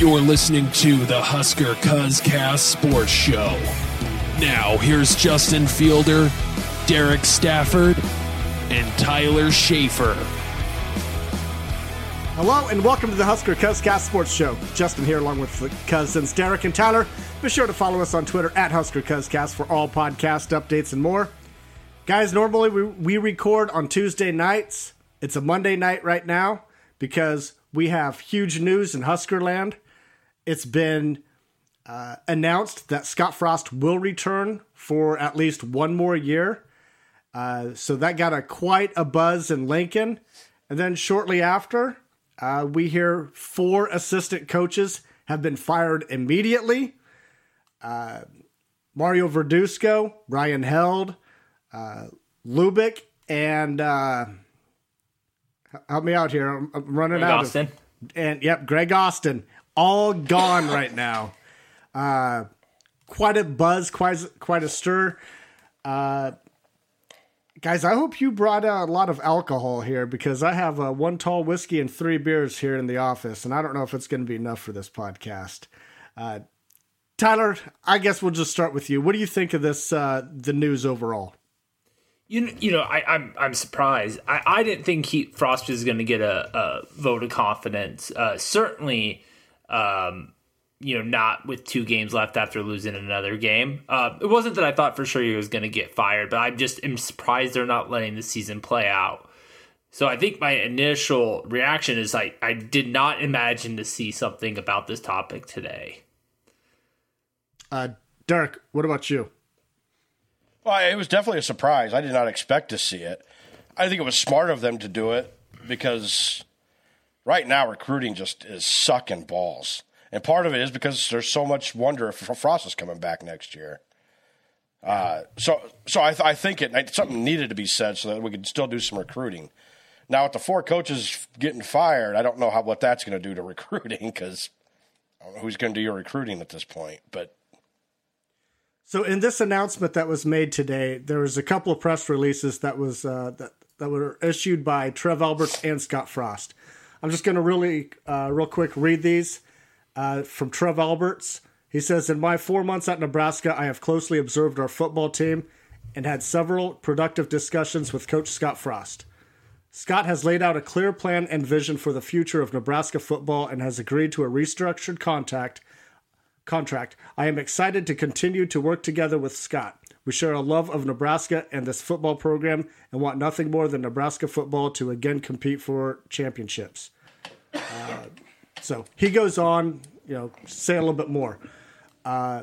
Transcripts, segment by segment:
You're listening to the Husker Cuzcast Sports Show. Now, here's Justin Fielder, Derek Stafford, and Tyler Schaefer. Hello and welcome to the Husker Cuzcast Sports Show. Justin here along with the cousins Derek and Tyler. Be sure to follow us on Twitter at Husker Cuzcast for all podcast updates and more. Guys, normally we, we record on Tuesday nights. It's a Monday night right now because we have huge news in Huskerland. It's been uh, announced that Scott Frost will return for at least one more year. Uh, so that got a quite a buzz in Lincoln. And then shortly after, uh, we hear four assistant coaches have been fired immediately. Uh, Mario Verduzco, Ryan Held, uh, Lubick, and uh, help me out here. I'm, I'm running Greg out. Austin. Of, and yep, Greg Austin, all gone right now. Uh, quite a buzz, quite quite a stir. Uh, guys, I hope you brought out a lot of alcohol here because I have uh, one tall whiskey and three beers here in the office, and I don't know if it's going to be enough for this podcast. Uh, Tyler, I guess we'll just start with you. What do you think of this? Uh, the news overall. You you know I, I'm I'm surprised. I, I didn't think he Frost was going to get a, a vote of confidence. Uh, certainly, um, you know, not with two games left after losing another game. Uh, it wasn't that I thought for sure he was going to get fired, but I just am surprised they're not letting the season play out. So I think my initial reaction is like I did not imagine to see something about this topic today. Uh, Derek, what about you? Well, it was definitely a surprise. I did not expect to see it. I think it was smart of them to do it because right now recruiting just is sucking balls. And part of it is because there's so much wonder if Frost is coming back next year. Uh, so, so I, th- I think it something needed to be said so that we could still do some recruiting. Now, with the four coaches getting fired, I don't know how what that's going to do to recruiting because I don't know who's going to do your recruiting at this point. But So, in this announcement that was made today, there was a couple of press releases that was uh, that that were issued by Trev Alberts and Scott Frost. I'm just going to really, uh, real quick, read these uh, from Trev Alberts. He says, "In my four months at Nebraska, I have closely observed our football team and had several productive discussions with Coach Scott Frost." Scott has laid out a clear plan and vision for the future of Nebraska football and has agreed to a restructured contact contract. I am excited to continue to work together with Scott. We share a love of Nebraska and this football program and want nothing more than Nebraska football to again compete for championships. Uh, so he goes on, you know, say a little bit more. Uh,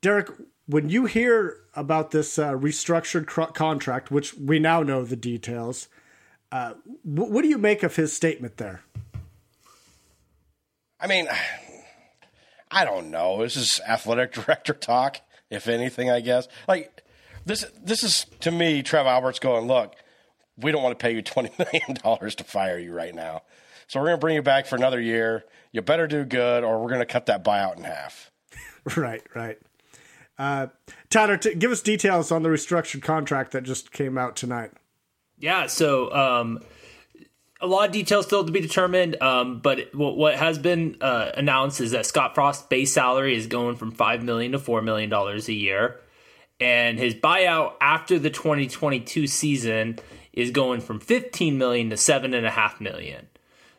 Derek, when you hear about this uh, restructured cr- contract, which we now know the details, uh, wh- what do you make of his statement there? I mean, I don't know. This is athletic director talk, if anything, I guess. Like this this is to me, Trev Alberts going, look, we don't want to pay you twenty million dollars to fire you right now. So we're gonna bring you back for another year. You better do good or we're gonna cut that buyout in half. Right, right. Uh, Tyler, t- give us details on the restructured contract that just came out tonight. Yeah, so um, a lot of details still to be determined. Um, but what, what has been uh, announced is that Scott Frost's base salary is going from five million to four million dollars a year, and his buyout after the 2022 season is going from 15 million to seven and a half million.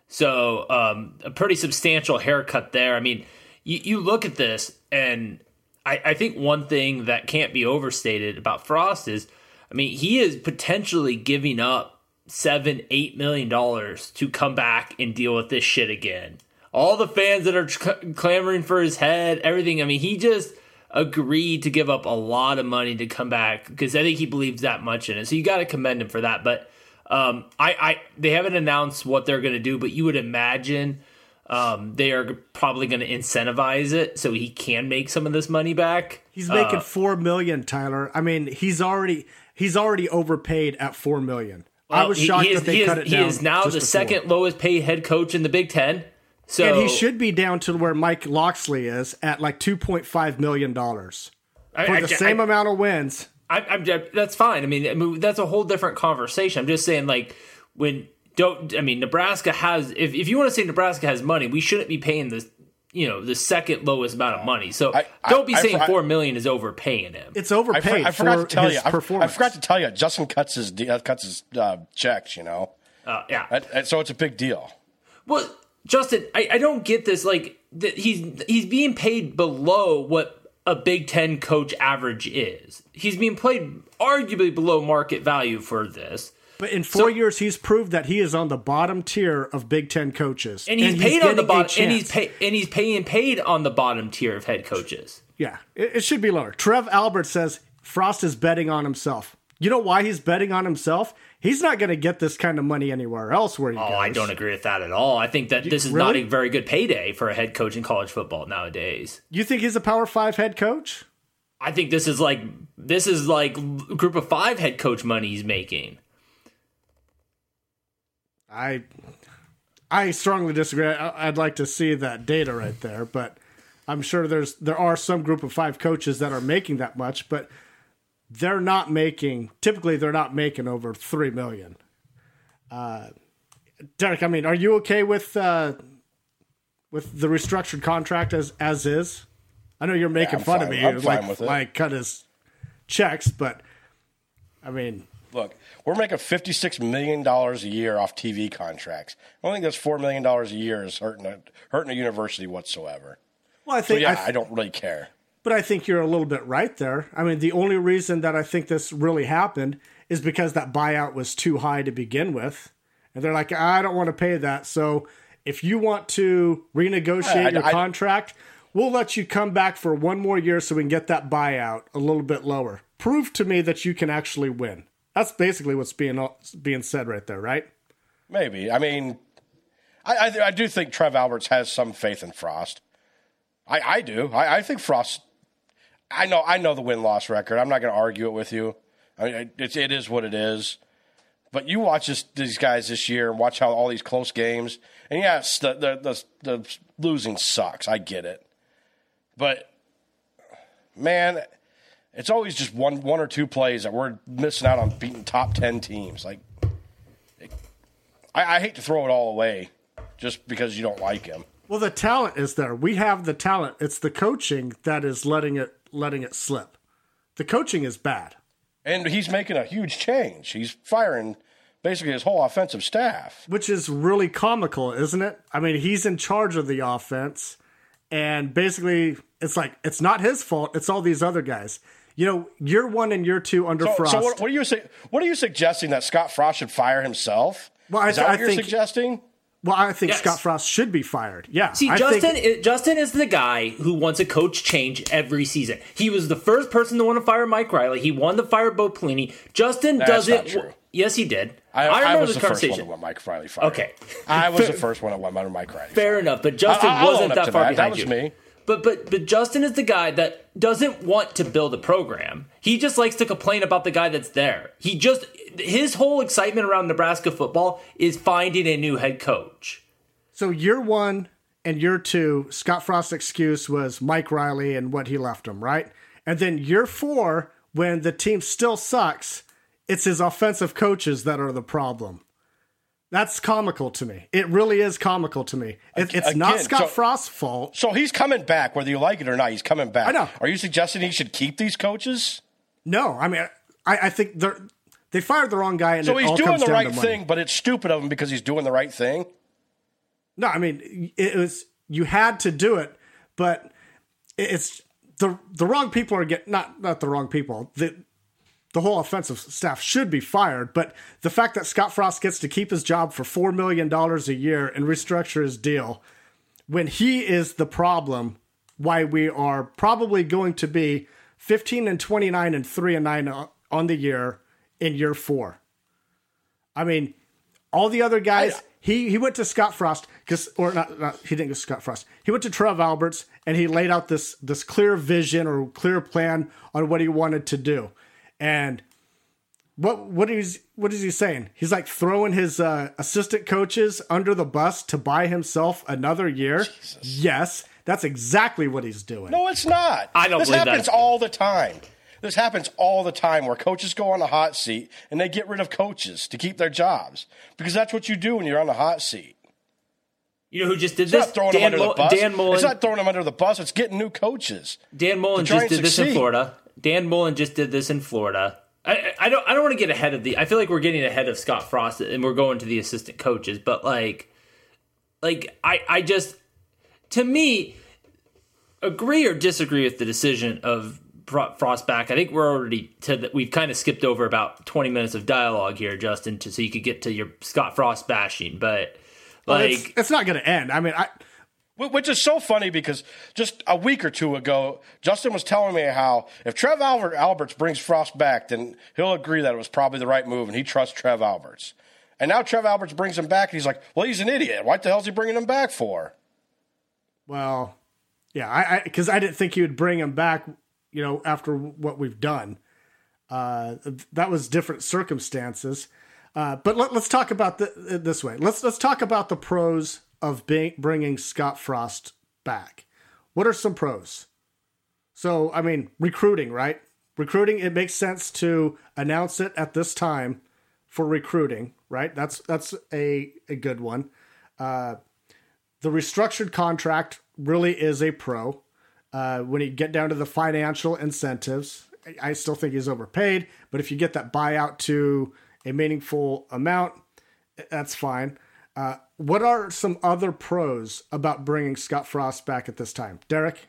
So um, a pretty substantial haircut there. I mean, you, you look at this, and I, I think one thing that can't be overstated about Frost is, I mean, he is potentially giving up seven, eight million dollars to come back and deal with this shit again. All the fans that are cl- clamoring for his head, everything. I mean, he just agreed to give up a lot of money to come back because I think he believes that much in it. So you got to commend him for that. But Um, I, I they haven't announced what they're going to do, but you would imagine um, they are probably going to incentivize it so he can make some of this money back. He's making uh, four million, Tyler. I mean, he's already he's already overpaid at four million. I uh, was shocked he, that they is, cut it he down. He is now the before. second lowest paid head coach in the Big Ten. So and he should be down to where Mike Locksley is at like two point five million dollars for I, the I, same I, amount of wins. I, that's fine. I mean, I mean, that's a whole different conversation. I'm just saying, like when don't I mean Nebraska has if, if you want to say Nebraska has money, we shouldn't be paying the you know the second lowest amount of money. So I, don't be I, saying I, four million is overpaying him. It's overpaid. I, forgot to tell you. I, forgot to tell you. Justin cuts his uh, cuts his uh, checks. You know. Uh, yeah. so it's a big deal. Well, Justin, I, don't get this. Like he's he's being paid below what a Big Ten coach average is. He's being paid arguably below market value for this. But in four so, years, he's proved that he is on the bottom tier of Big Ten coaches, and he's and paid on the bottom, and he's pay, and he's paying paid on the bottom tier of head coaches. Yeah, it, it should be lower. Trev Albert says Frost is betting on himself. You know why he's betting on himself? He's not going to get this kind of money anywhere else where he oh, goes. I don't agree with that at all. I think that this is really? not a very good payday for a head coach in college football nowadays. You think he's a Power Five head coach? I think this is like this is like group of five head coach money he's making. I I strongly disagree. I'd like to see that data right there, but I'm sure there's there are some group of five coaches that are making that much, but they're not making typically they're not making over three million. Uh, Derek, I mean, are you okay with uh, with the restructured contract as as is? I know you're making yeah, fun fine. of me, I'm like like cut his checks, but I mean, we're making $56 million a year off TV contracts. I don't think that's $4 million a year is hurting a, hurting a university whatsoever. Well, I think, so, yeah, I, th- I don't really care. But I think you're a little bit right there. I mean, the only reason that I think this really happened is because that buyout was too high to begin with. And they're like, I don't want to pay that. So if you want to renegotiate I, your I, contract, we'll let you come back for one more year so we can get that buyout a little bit lower. Prove to me that you can actually win. That's basically what's being being said right there, right? Maybe. I mean, I I, I do think Trev Alberts has some faith in Frost. I I do. I, I think Frost. I know I know the win loss record. I'm not going to argue it with you. I mean, it's it is what it is. But you watch this, these guys this year and watch how all these close games. And yes, the, the the the losing sucks. I get it. But man, it's always just one one or two plays that we're missing out on beating top ten teams. Like, it, I, I hate to throw it all away just because you don't like him. Well, the talent is there. We have the talent. It's the coaching that is letting it letting it slip. The coaching is bad. And he's making a huge change. He's firing basically his whole offensive staff. Which is really comical, isn't it? I mean, he's in charge of the offense and basically it's like it's not his fault, it's all these other guys you know, year one and year two under so, Frost. So what, what, are you say, What are you suggesting that Scott Frost should fire himself? Well, I, Is that I what you're think, suggesting? Well, I think yes. Scott Frost should be fired. Yeah. See, I Justin, think, Justin is the guy who wants a coach change every season. He was the first person to want to fire Mike Riley. He won the fire Bo Pelini. Justin That's doesn't. Yes, he did. I, I remember I was the, the first one to want Mike Riley fired. Okay, I was the first one to want Mike Riley. Fair enough, but Justin I, wasn't that far that. behind That was you. me. But but but Justin is the guy that doesn't want to build a program. He just likes to complain about the guy that's there. He just his whole excitement around Nebraska football is finding a new head coach. So year 1 and year 2, Scott Frost's excuse was Mike Riley and what he left him, right? And then year 4 when the team still sucks, it's his offensive coaches that are the problem. That's comical to me. It really is comical to me. It, it's Again, not Scott so, Frost's fault. So he's coming back, whether you like it or not. He's coming back. I know. Are you suggesting he should keep these coaches? No, I mean, I, I think they're they fired the wrong guy. And so he's doing the right thing, but it's stupid of him because he's doing the right thing. No, I mean, it was you had to do it, but it's the the wrong people are getting not not the wrong people. The the whole offensive staff should be fired. But the fact that Scott Frost gets to keep his job for $4 million a year and restructure his deal when he is the problem, why we are probably going to be 15 and 29 and 3 and 9 on the year in year four. I mean, all the other guys. he he went to Scott Frost because, or not, not. He didn't go to Scott Frost. He went to Trev Alberts and he laid out this this clear vision or clear plan on what he wanted to do, and what what is what is he saying? He's like throwing his uh, assistant coaches under the bus to buy himself another year. Yes, that's exactly what he's doing. No, it's not. I don't This believe that. happens all the time. This happens all the time where coaches go on the hot seat and they get rid of coaches to keep their jobs because that's what you do when you're on the hot seat. You know who just did It's this? not throwing them Dan, under Mul- the bus. Dan Mullen. It's not throwing them under the bus. It's getting new coaches. Dan Mullen to try just and did this in. Florida. Dan Mullen just did this in Florida. I, I don't I don't want to get ahead of the. I feel like we're getting ahead of Scott Frost and we're going to the assistant coaches, but like, like I I just to me agree or disagree with the decision of Frost back. I think we're already to the, we've kind of skipped over about twenty minutes of dialogue here, Justin, to, so you could get to your Scott Frost bashing, but. Like it's, it's not going to end. I mean, I Which is so funny because just a week or two ago, Justin was telling me how if Trev Albert, Alberts brings Frost back, then he'll agree that it was probably the right move and he trusts Trev Alberts. And now Trev Alberts brings him back and he's like, well, he's an idiot. What the hell's he bringing him back for? Well, yeah, I because I, didn't think he would bring him back. You know, after what we've done, uh, that was different circumstances. Uh, but let, us talk about the, this way. Let's let's talk about the pros of bringing Scott Frost back. What are some pros? So, I mean, recruiting, right? Recruiting. It makes sense to announce it at this time for recruiting, right? That's that's a a good one. Uh, the restructured contract really is a pro. Uh, when you get down to the financial incentives, I- I still think he's overpaid. But if you get that buyout to a meaningful amount, that's fine. Uh, what are some other pros about bringing Scott Frost back at this time, Derek?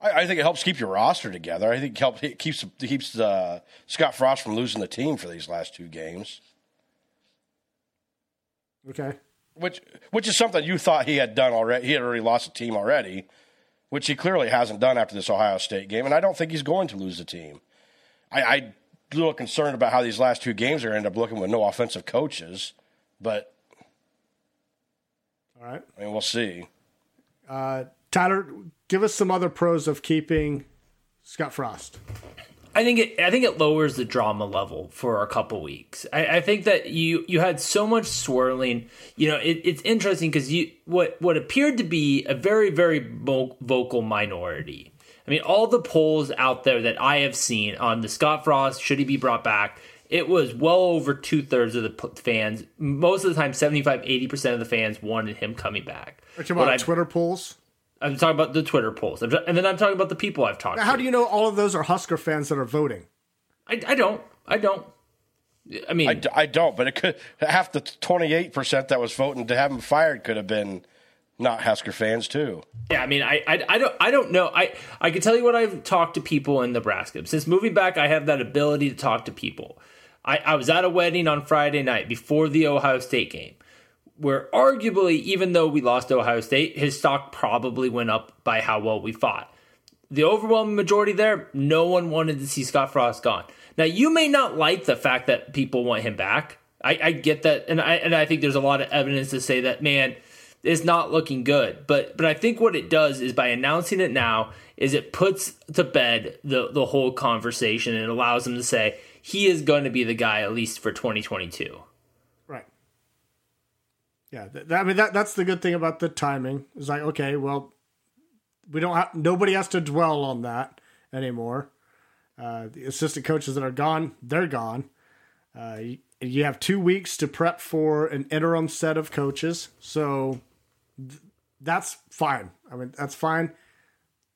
I, I think it helps keep your roster together. I think it, helps, it keeps it keeps uh, Scott Frost from losing the team for these last two games, Okay. which which is something you thought he had done already. He had already lost the team already, which he clearly hasn't done after this Ohio State game, and I don't think he's going to lose the team. I, I a little concerned about how these last two games are going to end up looking with no offensive coaches, but All right. I mean we'll see. Uh, Tyler, give us some other pros of keeping Scott Frost. I think it. I think it lowers the drama level for a couple weeks. I, I think that you you had so much swirling. You know, it, it's interesting because you what what appeared to be a very very vo- vocal minority. I mean, all the polls out there that I have seen on the Scott Frost should he be brought back. It was well over two thirds of the fans. Most of the time, 75, 80 percent of the fans wanted him coming back. Are you What about I- Twitter polls? I'm talking about the Twitter polls, I'm- and then I'm talking about the people I've talked to. How do you know all of those are Husker fans that are voting? I, I don't. I don't. I mean, I, d- I don't, but it could half the twenty eight percent that was voting to have him fired could have been not Husker fans too. Yeah, I mean, I, I, I don't, I don't know. I, I can tell you what I've talked to people in Nebraska. Since moving back, I have that ability to talk to people. I, I was at a wedding on Friday night before the Ohio State game, where arguably, even though we lost Ohio State, his stock probably went up by how well we fought. The overwhelming majority there, no one wanted to see Scott Frost gone. Now, you may not like the fact that people want him back. I, I get that, and I and I think there's a lot of evidence to say that man is not looking good. But but I think what it does is by announcing it now is it puts to bed the the whole conversation and allows them to say he is going to be the guy at least for 2022. Right. Yeah, th- I mean that that's the good thing about the timing. It's like okay, well, we don't have nobody has to dwell on that anymore. Uh, the assistant coaches that are gone, they're gone. Uh, you, you have two weeks to prep for an interim set of coaches, so th- that's fine. I mean that's fine.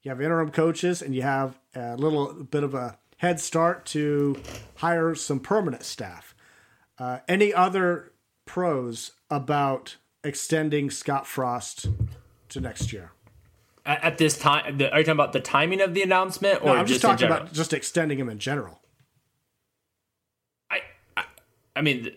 You have interim coaches, and you have a little bit of a head start to hire some permanent staff. Uh, any other pros about extending Scott Frost to next year? At, at this time, the, are you talking about the timing of the announcement, or No, I'm just, in talking about just extending him in general. I, I, I mean,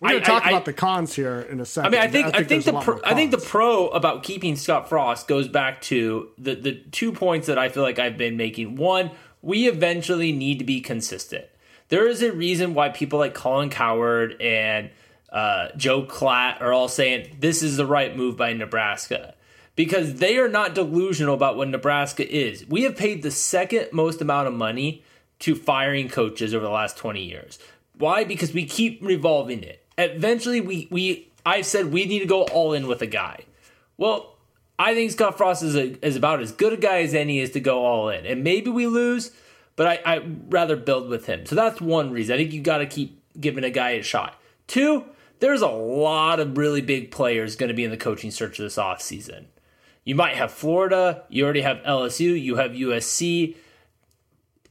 We're going I- to talk I- about the cons here in a second. I mean, I think I think, there's a the pro, I think the pro about keeping Scott Frost goes back to the the two points that I feel like I've been making. One, we eventually need to be consistent. There is a reason why people like Colin Cowherd and uh, Joe Klatt are all saying this is the right move by Nebraska because they are not delusional about what Nebraska is. We have paid the second most amount of money to firing coaches over the last 20 years. Why? Because we keep revolving it. Eventually, we, we I've said we need to go all in with a guy. Well, I think Scott Frost is, a, is about as good a guy as any is to go all in. And maybe we lose, but I, I'd rather build with him. So that's one reason. I think you got to keep giving a guy a shot. Two, there's a lot of really big players going to be in the coaching search this offseason. You might have Florida, you already have LSU, you have USC.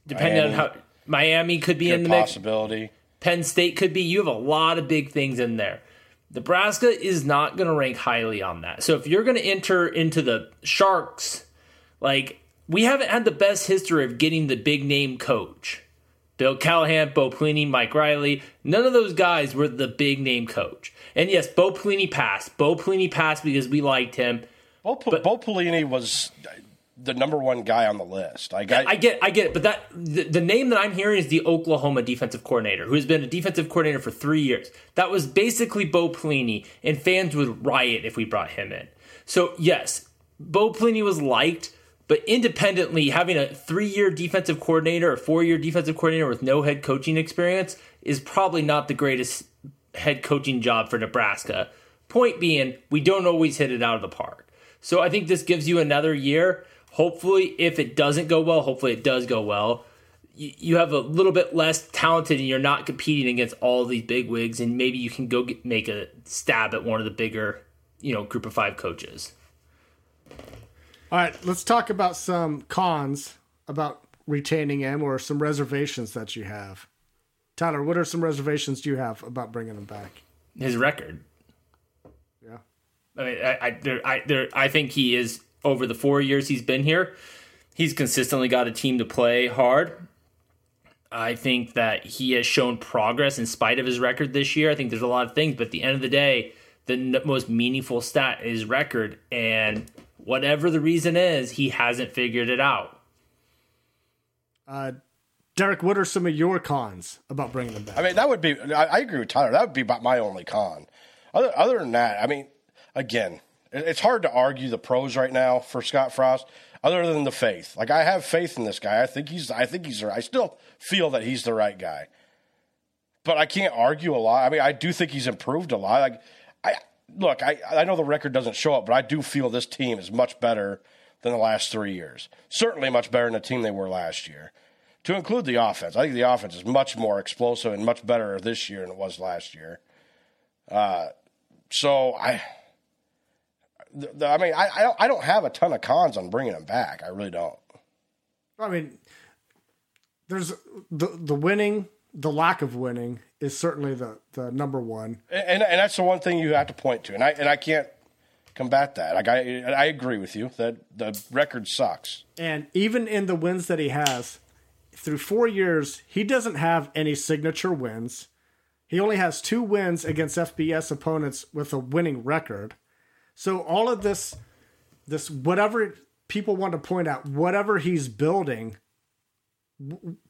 Depending Miami. on how Miami could be Good in the possibility. mix. Penn State could be. You have a lot of big things in there. Nebraska is not going to rank highly on that. So if you're going to enter into the Sharks, like we haven't had the best history of getting the big name coach. Bill Callahan, Bo Pelini, Mike Riley, none of those guys were the big name coach. And yes, Bo Pelini passed. Bo Pelini passed because we liked him. Bo, P- but, Bo Pelini was the number one guy on the list. I, got, I get, I get it, but that the, the, name that I'm hearing is the Oklahoma defensive coordinator, who has been a defensive coordinator for three years. That was basically Bo Pelini, and fans would riot if we brought him in. So yes, Bo Pelini was liked, but independently, having a three-year defensive coordinator or four-year defensive coordinator with no head coaching experience is probably not the greatest head coaching job for Nebraska. Point being, we don't always hit it out of the park. So I think this gives you another year Hopefully, if it doesn't go well, hopefully it does go well. You, you have a little bit less talented, and you're not competing against all these big wigs, and maybe you can go get, make a stab at one of the bigger, you know, group of five coaches. All right, let's talk about some cons about retaining him or some reservations that you have. Tyler, what are some reservations do you have about bringing him back? His record. Yeah. I mean, I, I, there, I, there, I think he is over the four years he's been here, he's consistently got a team to play hard. I think that he has shown progress in spite of his record this year. I think there's a lot of things, but at the end of the day, the most meaningful stat is record. And whatever the reason is, he hasn't figured it out. Uh, Derek, what are some of your cons about bringing him back? I mean, that would be, I, I agree with Tyler. That would be about my only con. Other, other than that, I mean, again, it's hard to argue the pros right now for Scott Frost, other than the faith. Like I have faith in this guy. I think he's. I think he's. I still feel that he's the right guy. But I can't argue a lot. I mean, I do think he's improved a lot. Like I look, I I know the record doesn't show up, but I do feel this team is much better than the last three years. Certainly much better than the team they were last year. To include the offense, I think the offense is much more explosive and much better this year than it was last year. Uh, so I the, the, I mean, I, I don't, I don't have a ton of cons on bringing him back. I really don't. I mean, there's the the winning, the lack of winning is certainly the the number one, and and, and that's the one thing you have to point to, and I and I can't combat that. Like I I agree with you that the record sucks, and even in the wins that he has through four years, he doesn't have any signature wins. He only has two wins against FBS opponents with a winning record. So all of this, this whatever people want to point out, whatever he's building,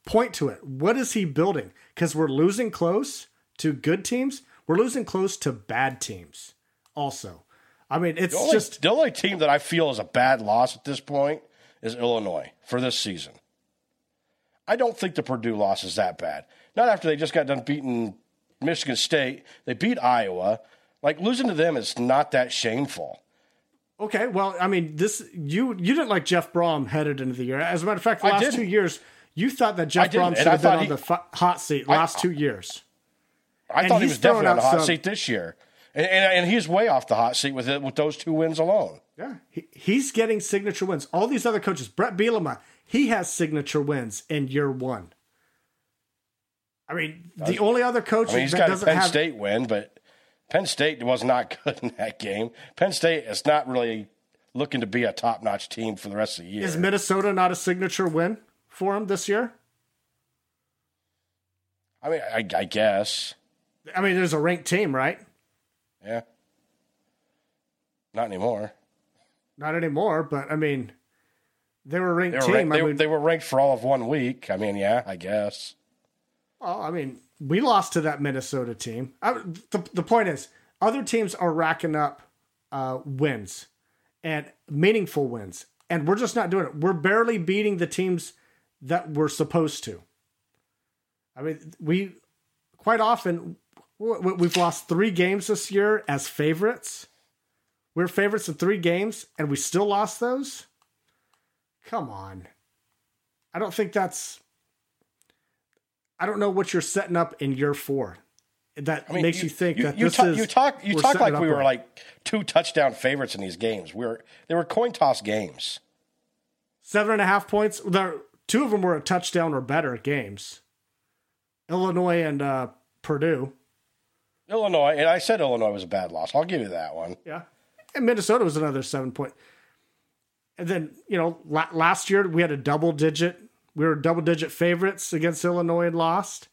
point to it. What is he building? Because we're losing close to good teams. We're losing close to bad teams. Also, I mean, it's the only, just the only team that I feel is a bad loss at this point is Illinois for this season. I don't think the Purdue loss is that bad. Not after they just got done beating Michigan State. They beat Iowa. Like losing to them is not that shameful. Okay, well, I mean, this you you didn't like Jeff Brohm headed into the year. As a matter of fact, the last two years, you thought that Jeff Brohm should have been on he, the hot seat last I, two years. I and thought he was definitely on the hot some, seat this year, and, and, and he's way off the hot seat with it with those two wins alone. Yeah, he, he's getting signature wins. All these other coaches, Bret Bielema, he has signature wins in year one. I mean, the only other coach I mean, he's that got doesn't a Penn have, State win, but Penn State was not good in that game. Penn State is not really looking to be a top notch team for the rest of the year. Is Minnesota not a signature win for them this year? I mean, I, I guess. I mean, there's a ranked team, right? Yeah. Not anymore. Not anymore, but I mean, they were a ranked they were team. Ranked, they, mean, they were ranked for all of one week. I mean, yeah, I guess. Well, I mean, we lost to that Minnesota team. I, the, the point is, other teams are racking up uh, wins and meaningful wins, and we're just not doing it. We're barely beating the teams that we're supposed to. I mean, we quite often we've lost three games this year as favorites. We're favorites in three games, and we still lost those. Come on, I don't think that's. I don't know what you're setting up in year four. That I mean, makes you, you think you, that you this talk, is. You talk. You talk like we were right. like two touchdown favorites in these games. We were. They were coin toss games. Seven and a half points. There, two of them were a touchdown or better games. Illinois and uh, Purdue. Illinois, and I said Illinois was a bad loss. I'll give you that one. Yeah, and Minnesota was another seven point. And then you know, last year we had a double digit. We were double digit favorites against Illinois and lost.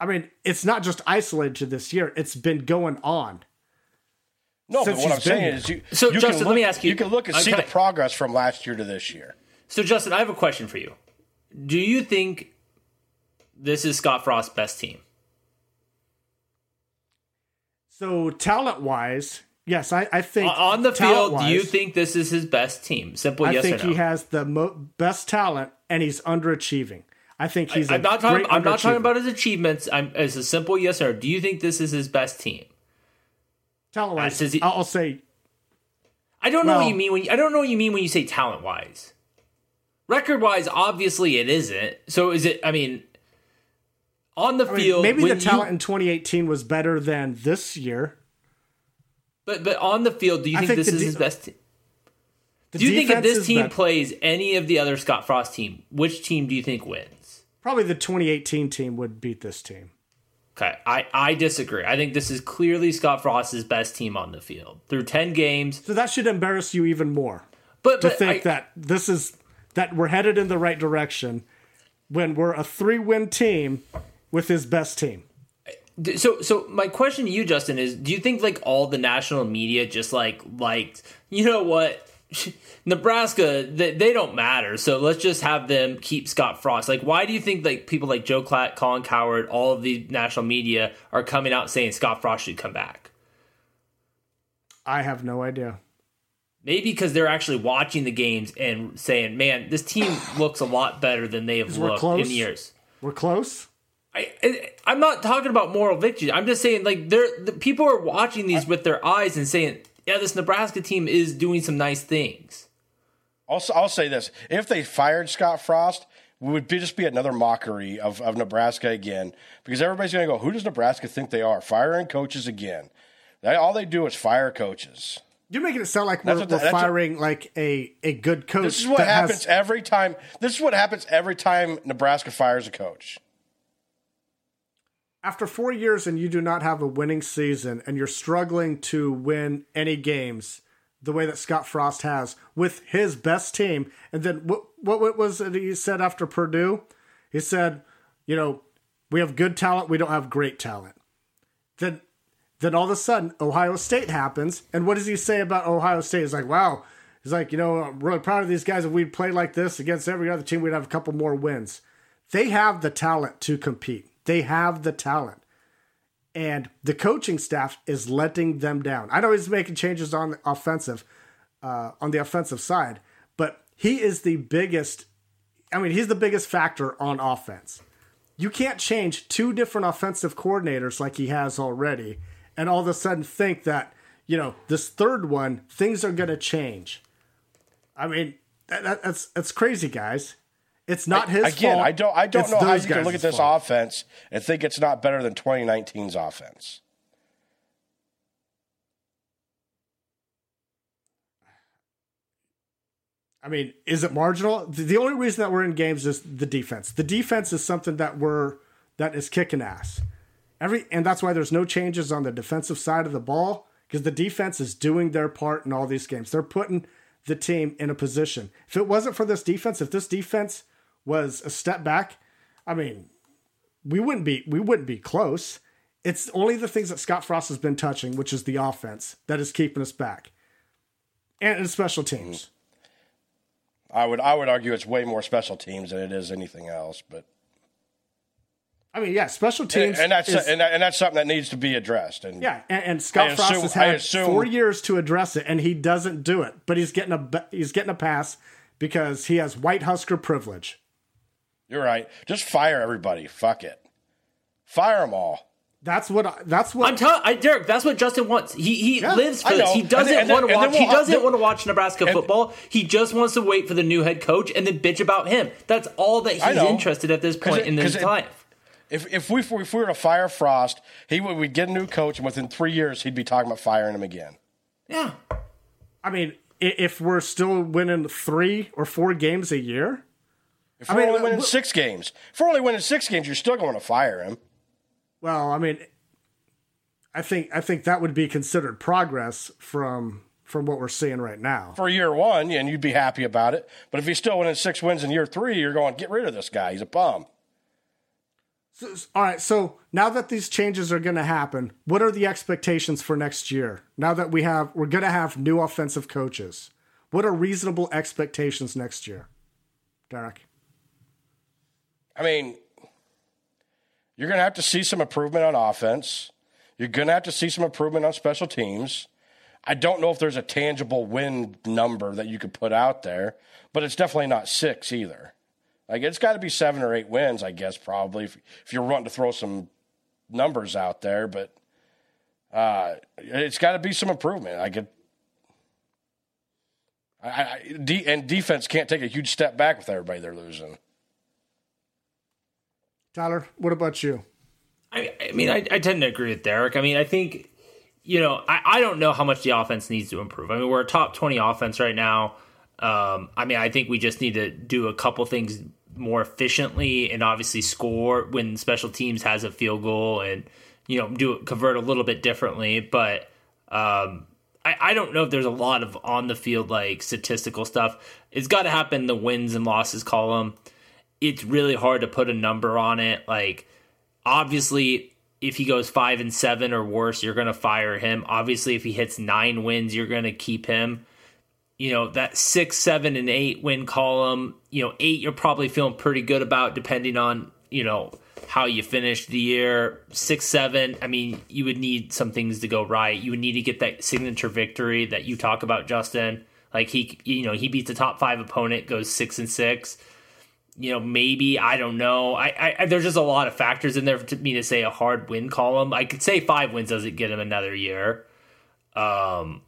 I mean, it's not just isolated to this year; it's been going on. No, but what I'm saying here. is, you, so you Justin, look, let me ask you. You can look and uh, see the progress from last year to this year. So, Justin, I have a question for you. Do you think this is Scott Frost's best team? So, talent wise, yes, I, I think on the field. Do you think this is his best team? Simple I yes think or no. he has the mo- best talent, and he's underachieving. I think he's. I, am not talking. I'm not talking about his achievements. I'm as a simple yes or. No. Do you think this is his best team? Talent uh, wise, I'll say. I don't well, know what you mean when you, I don't know what you mean when you say talent wise. Record wise, obviously it isn't. So is it? I mean, on the I field, mean, maybe the talent you, in 2018 was better than this year. But but on the field, do you think, think, this is de- his best? Team? do you think if this team plays any of the other Scott Frost team, which team do you think wins? Probably the 2018 team would beat this team. Okay, I, I disagree. I think this is clearly Scott Frost's best team on the field through 10 games. So that should embarrass you even more. But, to but think I, that this is that we're headed in the right direction when we're a three win team with his best team. So, so my question to you, Justin, is: Do you think like all the national media just like liked? You know what? Nebraska, they, they don't matter. So let's just have them keep Scott Frost. Like, why do you think like people like Joe Klatt, Colin Cowherd, all of the national media are coming out saying Scott Frost should come back? I have no idea. Maybe because they're actually watching the games and saying, "Man, this team looks a lot better than they have looked in years." We're close. I, I'm not talking about moral victory. I'm just saying, like, they're the people are watching these with their eyes and saying, "Yeah, this Nebraska team is doing some nice things." Also, I'll say this: if they fired Scott Frost, it would be, just be another mockery of, of Nebraska again, because everybody's going to go, "Who does Nebraska think they are? Firing coaches again?" They, all they do is fire coaches. You're making it sound like we're, we're firing like a, a good coach. This is what happens has... every time. This is what happens every time Nebraska fires a coach. After four years and you do not have a winning season and you're struggling to win any games the way that Scott Frost has with his best team, and then what what was it he said after Purdue? He said, you know, we have good talent, we don't have great talent. Then then all of a sudden, Ohio State happens. And what does he say about Ohio State? He's like, wow. He's like, you know, I'm really proud of these guys. If we'd play like this against every other team, we'd have a couple more wins. They have the talent to compete. They have the talent. And the coaching staff is letting them down. I know he's making changes on the offensive, uh, on the offensive side, but he is the biggest. I mean, he's the biggest factor on offense. You can't change two different offensive coordinators like he has already and all of a sudden think that you know this third one things are going to change. I mean, that, that, that's that's crazy, guys. It's not his again. Fault. I don't. I don't it's know how you can look at this fault. offense and think it's not better than 2019's offense. I mean, is it marginal? The only reason that we're in games is the defense. The defense is something that we're that is kicking ass. Every and that's why there's no changes on the defensive side of the ball because the defense is doing their part in all these games. They're putting the team in a position. If it wasn't for this defense, if this defense was a step back, I mean, we wouldn't be we wouldn't be close. It's only the things that Scott Frost has been touching, which is the offense, that is keeping us back, and, and special teams. Mm. I would I would argue it's way more special teams than it is anything else, but I mean, yeah, special teams, and, and that's is, and, that, and, that's something that needs to be addressed. And yeah, and, and Scott Frost has had assume- four years to address it, and he doesn't do it. But he's getting a he's getting a pass because he has white Husker privilege. You're right. Just fire everybody. Fuck it. Fire them all. That's what I, that's what I'm telling I, Derek. That's what Justin wants. He he Yeah, lives for this. He doesn't then- want to watch. He we'll- doesn't then- want to watch Nebraska and- football. He just wants to wait for the new head coach and then bitch about him. That's all that he's know. interested at this point it- in his 'cause it- life. If if we if we were to fire Frost, he would we'd get a new coach, and within three years he'd be talking about firing him again. Yeah. I mean, if we're still winning three or four games a year, If I we're mean, only winning look- six games, if we're only winning six games, you're still going to fire him. well, I mean, I think I think that would be considered progress from from what we're seeing right now. for year one, and you'd be happy about it. But if he's still winning six wins in year three, you're going get rid of this guy. He's a bum. All right, so now that these changes are going to happen, what are the expectations for next year? Now that we have we're going to have new offensive coaches. What are reasonable expectations next year? Derek. I mean, you're going to have to see some improvement on offense. You're going to have to see some improvement on special teams. I don't know if there's a tangible win number that you could put out there, but it's definitely not six either. Like it's got to be seven or eight wins, I guess, probably if, if you're wanting to throw some numbers out there. But uh, it's got to be some improvement. I could. I, I, and defense can't take a huge step back with everybody they're losing. Tyler, what about you? I, I mean, I, I tend to agree with Derek. I mean, I think, you know, I, I don't know how much the offense needs to improve. I mean, we're a top 20 offense right now. Um, I mean, I think we just need to do a couple things more efficiently and obviously score when special teams has a field goal and, you know, do convert a little bit differently. But, um, I, I don't know if there's a lot of on the field like statistical stuff. It's got to happen the wins and losses column. It's really hard to put a number on it. Like, obviously if he goes five and seven or worse you're going to fire him. Obviously if he hits nine wins you're going to keep him. You know that six seven and eight win column you know eight you're probably feeling pretty good about depending on you know how you finish the year. Six seven i mean you would need some things to go right. You would need to get that signature victory that you talk about justin. Like he you know he beats a top five opponent goes six and six you know, maybe I don't know. I, I there's just a lot of factors in there for me to say a hard win column. I could say five wins doesn't get him another year. Um,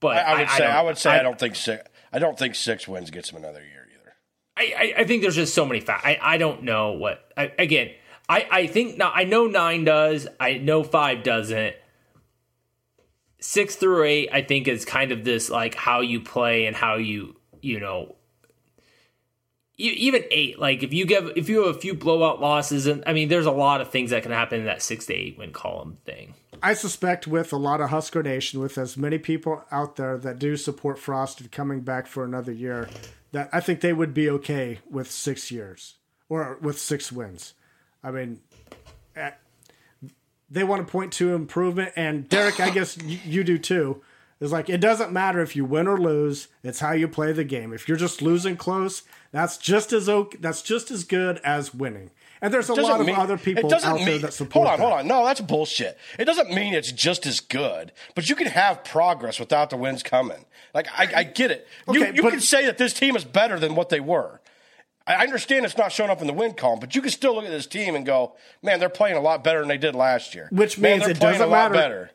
but I, I would say don't- I, would say I, don't think six. I don't think six wins gets him another year either. I, I, I think there's just so many facts. I, I don't know what. I, again, I, I think now I know nine does. I know five doesn't. Six through eight, I think, is kind of this like how you play and how you you know. Even eight, like if you give if you have a few blowout losses, and I mean, there's a lot of things that can happen in that six to eight win column thing. I suspect with a lot of Husker Nation, with as many people out there that do support Frost coming back for another year, that I think they would be okay with six years or with six wins. I mean, eh, they want to point to improvement, and Derek, I guess you, you do too. Is like it doesn't matter if you win or lose; it's how you play the game. If you're just losing close, that's just as okay, that's just as good as winning. And there's a lot of mean- other people out there mean- that support. Hold on, that. hold on. No, that's bullshit. It doesn't mean it's just as good, but you can have progress without the wins coming. Like I, I get it. you Okay, you but- can say that this team is better than what they were. I understand it's not showing up in the win column, but you can still look at this team and go, "Man, they're playing a lot better than they did last year." Which means it doesn't a lot matter. better.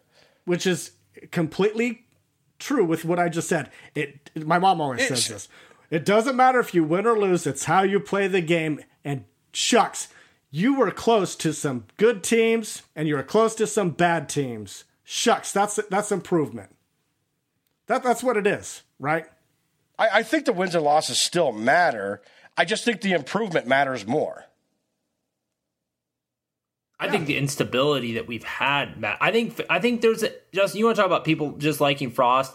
which is completely true with what I just said. It my mom always says this. It doesn't matter if you win or lose, it's how you play the game and shucks, you were close to some good teams and you were close to some bad teams. Shucks, that's that's improvement. That that's what it is, right? I, I think the wins and losses still matter. I just think the improvement matters more. I think the instability that we've had, Matt. I think I think there's a, just you want to talk about people just liking Frost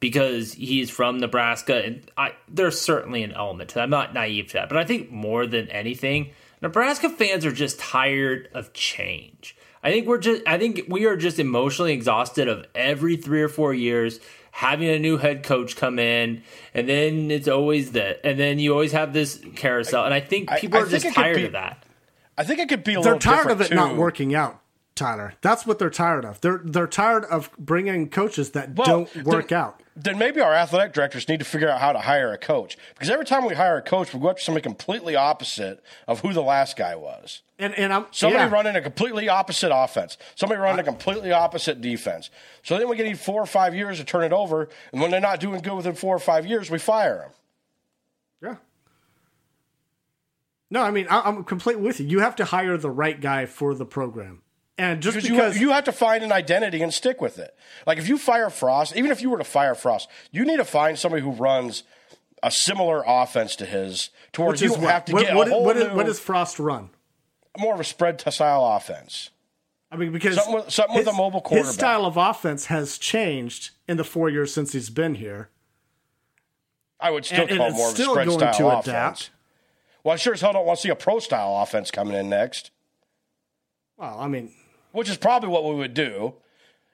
because he's from Nebraska, and I there's certainly an element to that. I'm not naive to that, but I think more than anything, Nebraska fans are just tired of change. I think we're just I think we are just emotionally exhausted of every three or four years having a new head coach come in, and then it's always that, and then you always have this carousel, and I think people I are think just tired be- of that. I think it could be a they're little tired of different, it not working out. Tyler, that's what they're tired of. They're they're tired of bringing coaches that Well, don't work out. Then maybe our athletic directors need to figure out how to hire a coach because every time we hire a coach, we go after somebody completely opposite of who the last guy was. And and I'm Somebody yeah. running a completely opposite offense. Somebody running a completely opposite defense. So then we can need four or five years to turn it over. And when they're not doing good within four or five years, we fire them. Yeah. No, I mean I, I'm completely with you. You have to hire the right guy for the program, and just Because because, you, you have to find an identity and stick with it. Like if you fire Frost, even if you were to fire Frost, you need to find somebody who runs a similar offense to his, to where you what, have to what, get what, a whole what, new, is, what does Frost run? more of a spread style offense. I mean, because Something with- something with his- a mobile quarterback. His style of offense has changed in the four years since he's been here, I would still and, and call it's more of a spread going style to offense. adapt. Well, I sure as hell don't want to see a pro style offense coming in next, Well, I mean, which is probably what we would do.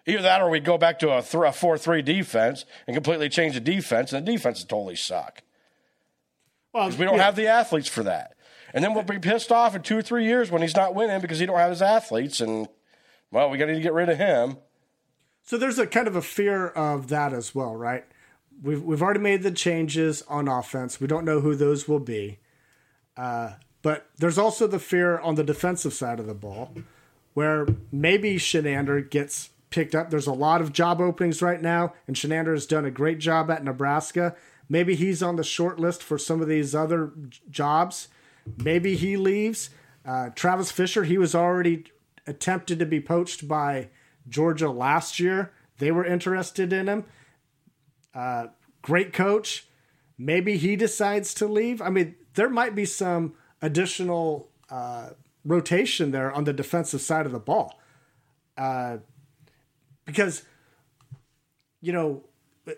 Either that or we'd go back to a, th- a 4 3 defense and completely change the defense, and the defense would totally suck. well, We don't yeah. have the athletes for that. And then we'll be pissed off in two or three years when he's not winning because he don't have his athletes, and, well, we got to get rid of him. So there's a kind of a fear of that as well, right? We've we've already made the changes on offense. We don't know who those will be, uh, but there's also the fear on the defensive side of the ball, where maybe Chinander gets picked up. There's a lot of job openings right now, and Chinander has done a great job at Nebraska. Maybe he's on the short list for some of these other jobs. Maybe he leaves. Uh, Travis Fisher, he was already attempted to be poached by Georgia last year. They were interested in him. Uh, great coach. Maybe he decides to leave. I mean, there might be some additional uh, rotation there on the defensive side of the ball. Uh, because, you know,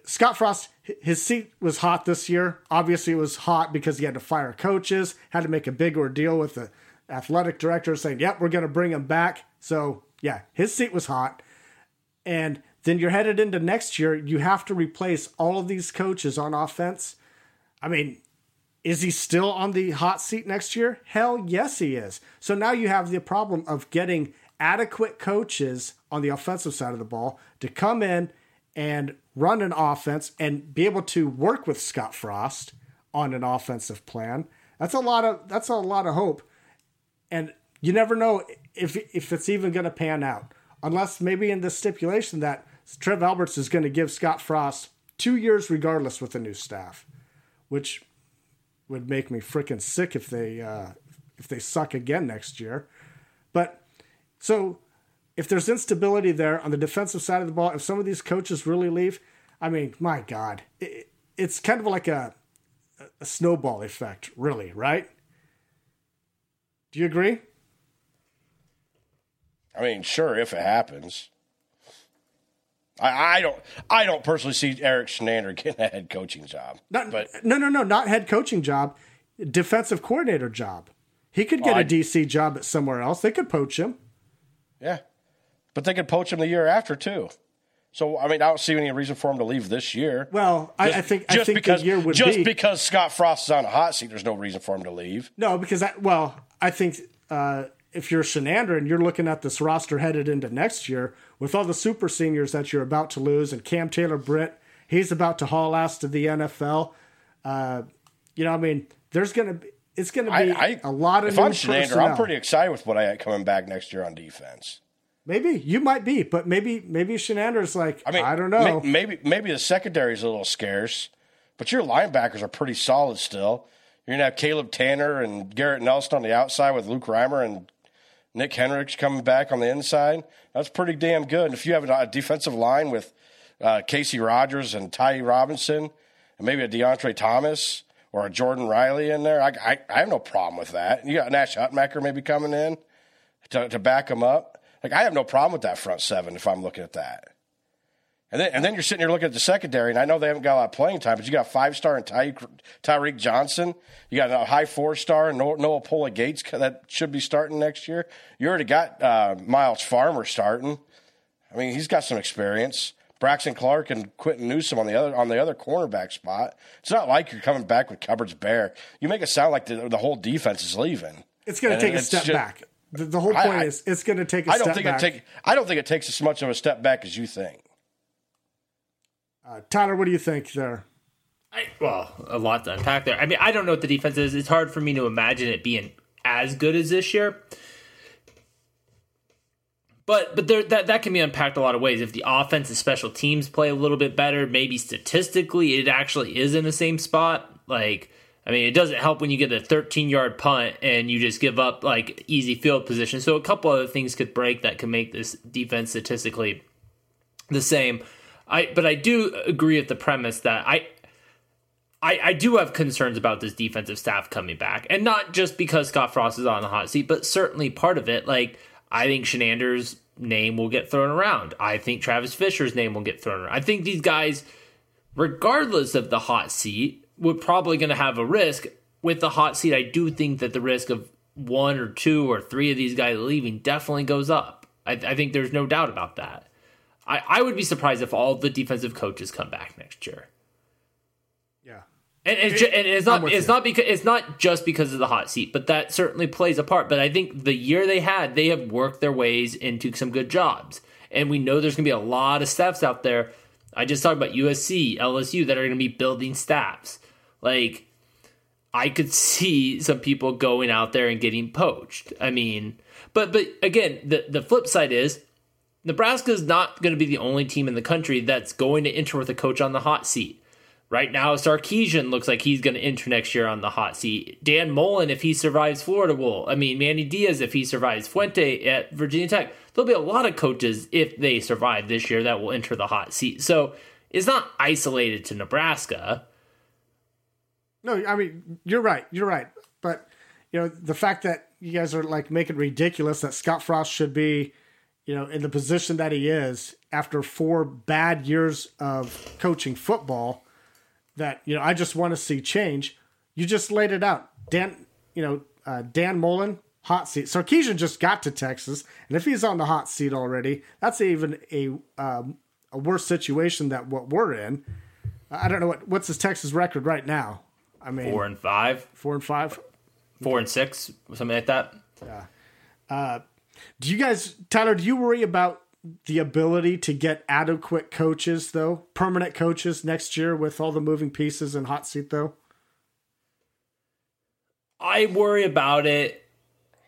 Scott Frost, his seat was hot this year. Obviously, it was hot because he had to fire coaches, had to make a big ordeal with the athletic director saying, yep, we're going to bring him back. So, yeah, his seat was hot. And then you're headed into next year. You have to replace all of these coaches on offense. I mean, is he still on the hot seat next year? Hell yes, he is. So now you have the problem of getting adequate coaches on the offensive side of the ball to come in and run an offense and be able to work with Scott Frost on an offensive plan. That's a lot of that's a lot of hope. And you never know if if it's even going to pan out unless maybe in the stipulation that Trev Alberts is going to give Scott Frost 2 years regardless with the new staff, which would make me freaking sick if they uh, if they suck again next year. But so if there's instability there on the defensive side of the ball, if some of these coaches really leave, I mean, my God, it, it's kind of like a a snowball effect, really, right? Do you agree? I mean, sure, if it happens. I, I don't. I don't personally see Erik Chinander getting a head coaching job. Not, but no, no, no, not head coaching job, defensive coordinator job. He could get Well, a I- DC job at somewhere else. They could poach him. yeah, but they could poach him the year after too. So I mean, I don't see any reason for him to leave this year. Well, I, I think I think because the year would be. just be because Scott Frost is on a hot seat, there's no reason for him to leave. no, because I well, I think uh, if you're Chinander and you're looking at this roster headed into next year with all the super seniors that you're about to lose and Cam Taylor Britt, he's about to haul ass to the NFL. Uh, you know, I mean, there's gonna be it's gonna be I, I a lot of if I'm Chinander, personnel. I'm pretty excited with what I got coming back next year on defense. Maybe you might be, but maybe maybe Chinander's like I mean, I don't know. may- Maybe maybe the secondary is a little scarce, but your linebackers are pretty solid still. You're gonna have Caleb Tannor and Garrett Nelson on the outside with Luke Reimer and Nick Henricks coming back on the inside. That's pretty damn good. And if you have a defensive line with uh, Casey Rogers and Ty Robinson, and maybe a Deontre Thomas or a Jordan Riley in there, I, I, I have no problem with that. You got Nash Hutmacher maybe coming in to, to back him up. Like I have no problem with that front seven if I'm looking at that. And then, and then you're sitting here looking at the secondary, and I know they haven't got a lot of playing time, but you got five star and Ty, Tyreke Johnson. You got a high four star and Noa Pola Gates that should be starting next year. You already got uh, Myles Farmer starting. I mean, he's got some experience. Braxton Clark and Quinton Newsome on the other on the other cornerback spot. It's not like you're coming back with cupboards bare. You make it sound like the, the whole defense is leaving. It's going to take a step ju- back. The, the whole point I- is it's going to take a I don't step think back. it take. I don't think it takes as much of a step back as you think. Uh, Tyler, what do you think there? I, well, a lot to unpack there. I mean, I don't know what the defense is. It's hard for me to imagine it being as good as this year. But but there that that can be unpacked a lot of ways. If the offense and special teams play a little bit better, maybe statistically it actually is in the same spot. Like I mean, it doesn't help when you get a 13 yard punt and you just give up like easy field position. So a couple other things could break that could make this defense statistically the same. I but I do agree with the premise that I I, I do have concerns about this defensive staff coming back, and not just because Scott Frost is on the hot seat, but certainly part of it. Like I think Chinander's name will get thrown around. I think Travis Fisher's name will get thrown around. I think these guys, regardless of the hot seat, we're probably going to have a risk. With the hot seat, I do think that the risk of one or two or three of these guys leaving definitely goes up. I, I think there's no doubt about that. I, I would be surprised if all the defensive coaches come back next year. Yeah. And it's, ju- and it's not it's you. not because it's not just because of the hot seat, but that certainly plays a part. But I think the year they had, they have worked their ways into some good jobs, and we know there's going to be a lot of staffs out there. I just talked about USC, LSU that are going to be building staffs. Like I could see some people going out there and getting poached. I mean, but but again, the the flip side is Nebraska is not going to be the only team in the country that's going to enter with a coach on the hot seat. Right now, Sarkisian looks like he's going to enter next year on the hot seat. Dan Mullen, if he survives Florida, will. I mean, Manny Diaz, if he survives Fuente at Virginia Tech, there'll be a lot of coaches if they survive this year that will enter the hot seat. So it's not isolated to Nebraska. No, I mean you're right. You're right. But you know the fact that you guys are like making ridiculous that Scott Frost should be, you know, in the position that he is after four bad years of coaching football. That you know, I just want to see change. You just laid it out, Dan. You know, uh, Dan Mullen, hot seat. Sarkisian just got to Texas, and if he's on the hot seat already, that's even a um, a worse situation than what we're in. I don't know what what's his Texas record right now. I mean, Four and five, four and five. four and six, something like that. Do you guys, Tyler? Do you worry about the ability to get adequate coaches, though, permanent coaches next year with all the moving pieces and hot seat, though? I worry about it.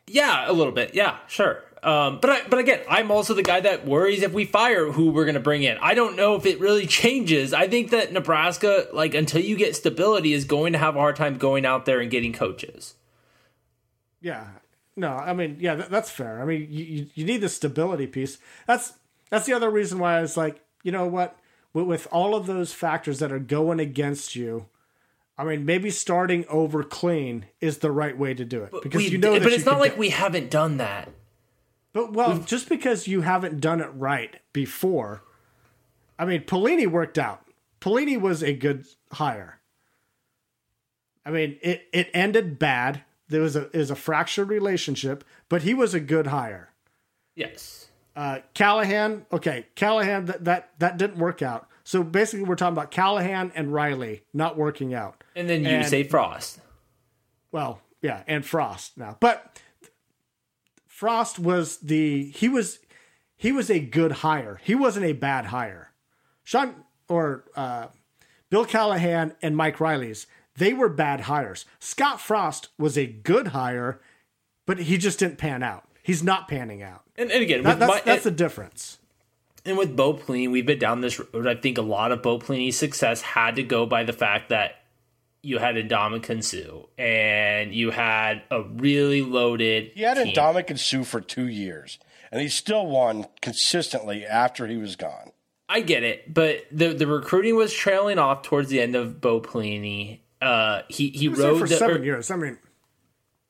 Yeah, a little bit. Yeah, sure. Um, but I, but again, I'm also the guy that worries if we fire who we're going to bring in. I don't know if it really changes. I think that Nebraska, like until you get stability, is going to have a hard time going out there and getting coaches. Yeah. No, I mean, yeah, that, that's fair. I mean, you, you need the stability piece. That's that's the other reason why I was like, you know what, with, with all of those factors that are going against you. I mean, maybe starting over clean is the right way to do it because We- you know that but it's not like do- we haven't done that. But well, just because you haven't done it right before, I mean, Pelini worked out. Pelini was a good hire. I mean, it it ended bad. There was a it was a fractured relationship, but he was a good hire. Yes. Uh, Callahan, okay, Callahan that that that didn't work out. So basically, we're talking about Callahan and Riley not working out. And then you And- say Frost. Well, yeah, and Frost now. But Frost was the he was he was a good hire. He wasn't a bad hire. Sean or uh, Bill Callahan and Mike Riley's they were bad hires. Scott Frost was a good hire, but he just didn't pan out. He's not panning out. And, and again, That, that's my, that's the difference. And with Bo Pelini, we've been down this road. I think a lot of Bo Pelini's success had to go by the fact that you had Ndamukong Suh and you had a really loaded. He had team. Ndamukong Suh for two years, and he still won consistently after he was gone. I get it, but the the recruiting was trailing off towards the end of Bo Pelini. Uh, he he He rode for the, seven er- years. I mean,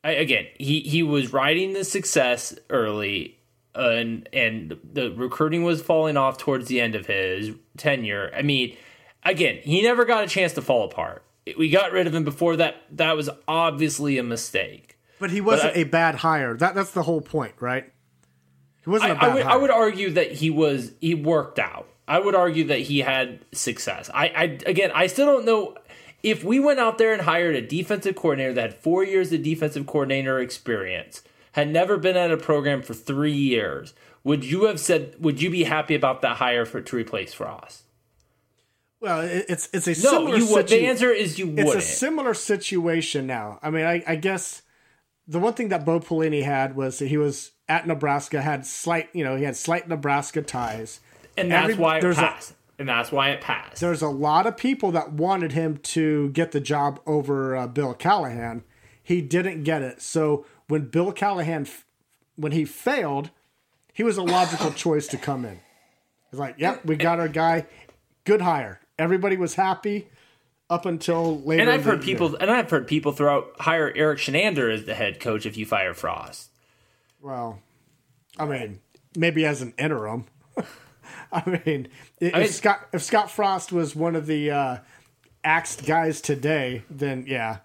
I, again, he he was riding the success early, and and the recruiting was falling off towards the end of his tenure. I mean, again, he never got a chance to fall apart. We got rid of him before that. That was obviously a mistake. but he wasn't I- a bad hire. That that's the whole point, right? He wasn't I, a I bad would hire. I would argue that he was he worked out. I would argue that he had success. I, I again I still don't know if we went out there and hired a defensive coordinator that had four years of defensive coordinator experience, had never been at a program for three years, would you have said? Would you be happy about that hire for to replace Frost? Well, it's it's a No, similar you would. The answer is you it's wouldn't. a similar situation now. I mean, I, I guess the one thing that Bo Pelini had was that he was at Nebraska, had slight, you know, he had slight Nebraska ties. and that's every- why it there's a- passed. And that's why it passed. There's a lot of people that wanted him to get the job over uh, Bill Callahan. He didn't get it. So when Bill Callahan, f- when he failed, he was a logical choice to come in. He's like, yep, we got our guy. Good hire. Everybody was happy up until later. And I've heard year. people, and I've heard people throw out hire Erik Chinander as the head coach if you fire Frost. Well, I mean, maybe as an interim. I mean, if, mean- Scott if Scott Frost was one of the uh, axed guys today, then yeah,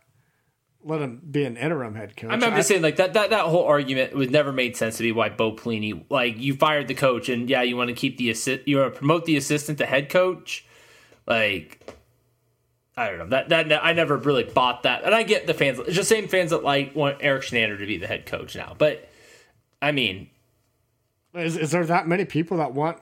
let him be an interim head coach. I'm, just saying, like that, that that whole argument was never made sense to me. Why Bo Pelini, like you fired the coach, and yeah, you want to keep the assist, you want to promote the assistant to head coach, like. I don't know that that I never really bought that, and I get the fans. It's the same fans that like want Erik Chinander to be the head coach now, but I mean, is, is there that many people that want?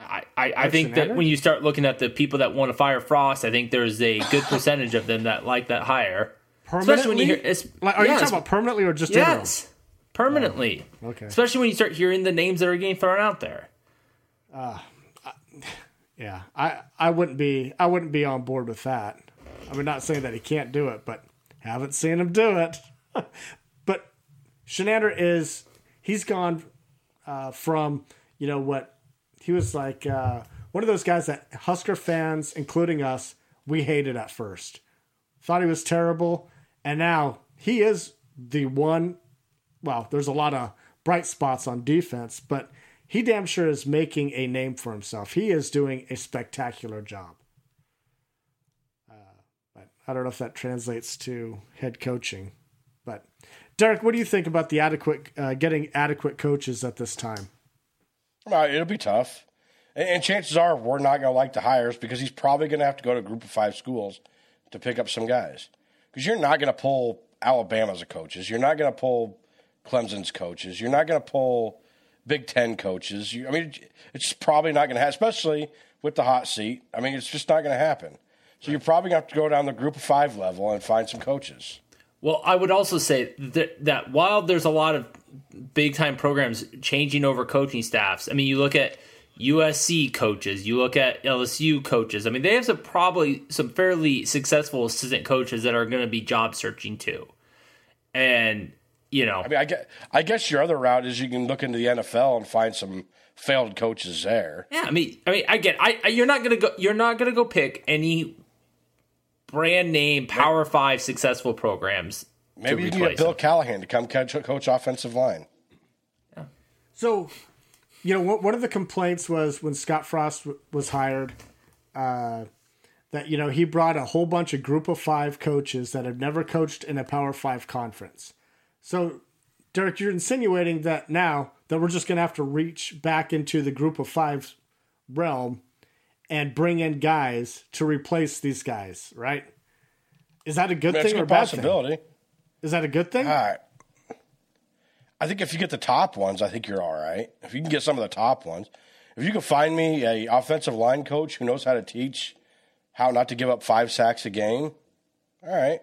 I, I, I think that when you start looking at the people that want to fire Frost, I think there's a good percentage of them that like that hire. Especially when you hear, it's, like, are you talking about permanently or just yes, permanently. Okay. Especially when you start hearing the names that are getting thrown out there. interim? Yeah, I I wouldn't be I wouldn't be on board with that. I mean, not saying that he can't do it, but haven't seen him do it. but Chinander is he's gone uh, from you know what he was like uh, one of those guys that Husker fans, including us, we hated at first, thought he was terrible, and now he is the one. Well, there's a lot of bright spots on defense, but he damn sure is making a name for himself. He is doing a spectacular job. Uh, but I don't know if that translates to head coaching. But Derek, what do you think about the adequate uh, getting adequate coaches at this time? Uh, it'll be tough. And, and chances are we're not going to like the hires because he's probably going to have to go to a group of five schools to pick up some guys. Because you're not going to pull Alabama's coaches. You're not going to pull Clemson's coaches. You're not going to pull Big Ten coaches. You, I mean, it's probably not going to happen, especially with the hot seat. I mean, it's just not going to happen. So you're probably going to have to go down the group of five level and find some coaches. Well, I would also say that, that while there's a lot of big time programs changing over coaching staffs, I mean, you look at USC coaches, you look at LSU coaches. I mean, they have some probably some fairly successful assistant coaches that are going to be job searching too. And you know, I mean, I guess, I guess your other route is you can look into the NFL and find some failed coaches there. Yeah, I mean, I mean, I get. I, I you're not gonna go. You're not gonna go pick any brand name Power Five successful programs. Maybe you can get Bill them. Callahan to come coach, coach offensive line. Yeah. So, you know, one one of the complaints was when Scott Frost w- was hired, uh, that you know he brought a whole bunch of Group of Five coaches that have never coached in a Power Five conference. So, Derek, you're insinuating that now that we're just going to have to reach back into the Group of Five realm and bring in guys to replace these guys, right? Is that a good That's thing a or bad thing? Is that a good thing? All right. I think if you get the top ones, I think you're all right. If you can get some of the top ones, if you can find me a offensive line coach who knows how to teach how not to give up five sacks a game, all right.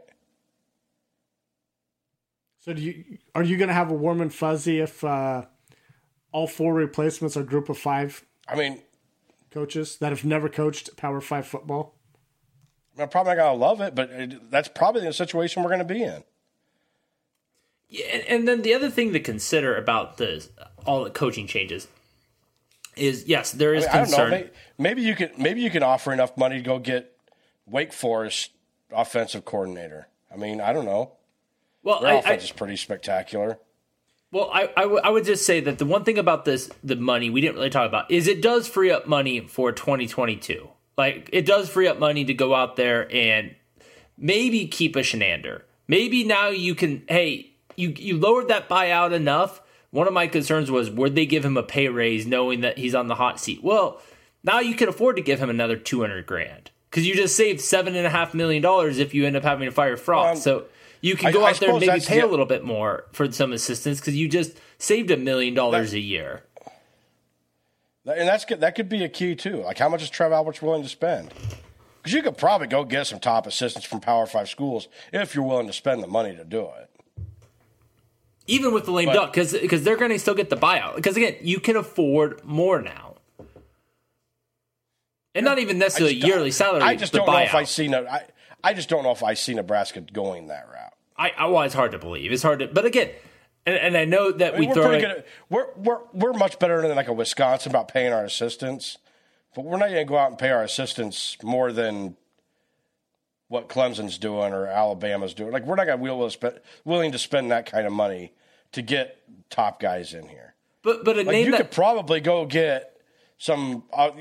So do you are you going to have a warm and fuzzy if uh, all four replacements are group of five I mean, coaches that have never coached Power Five football? I'm probably not going to love it, but it, that's probably the situation we're going to be in. Yeah, and, and then the other thing to consider about the all the coaching changes is yes, there is I, mean, I don't know. concern. Maybe, maybe you can maybe you can offer enough money to go get Wake Forest offensive coordinator. I mean, I don't know. well, Their I, I, offense is pretty spectacular. Well, I, I, w- I would just say that the one thing about this, the money we didn't really talk about, is it does free up money for 2022. Like, it does free up money to go out there and maybe keep a Chinander. Maybe now you can, hey, you, you lowered that buyout enough. One of my concerns was, would they give him a pay raise knowing that he's on the hot seat? Well, now you can afford to give him another 200 grand. because you just saved seven and a half million dollars if you end up having to fire Frost. Um, so you can go I out there and maybe pay a little bit more for some assistance because you just saved a million dollars a year. And that's. That could be a key too. Like how much is Trev Alberts willing to spend? Because you could probably go get some top assistance from Power Five schools if you're willing to spend the money to do it. even with the lame But- duck, because because they're going to still get the buyout. Because again, you can afford more now, and not even necessarily yearly salary. I just don't know if I buyout. see. I, I just don't know if I see Nebraska going that route. I, I well, it's hard to believe. It's hard to, but again, and, and I know that I we mean, we're throw it. At, we're we're we're much better than like a Wisconsin about paying our assistants, but we're not going to go out and pay our assistants more than what Clemson's doing or Alabama's doing. Like we're not going to willing to spend that kind of money to get top guys in here. but but a Like you that could probably go get some uh,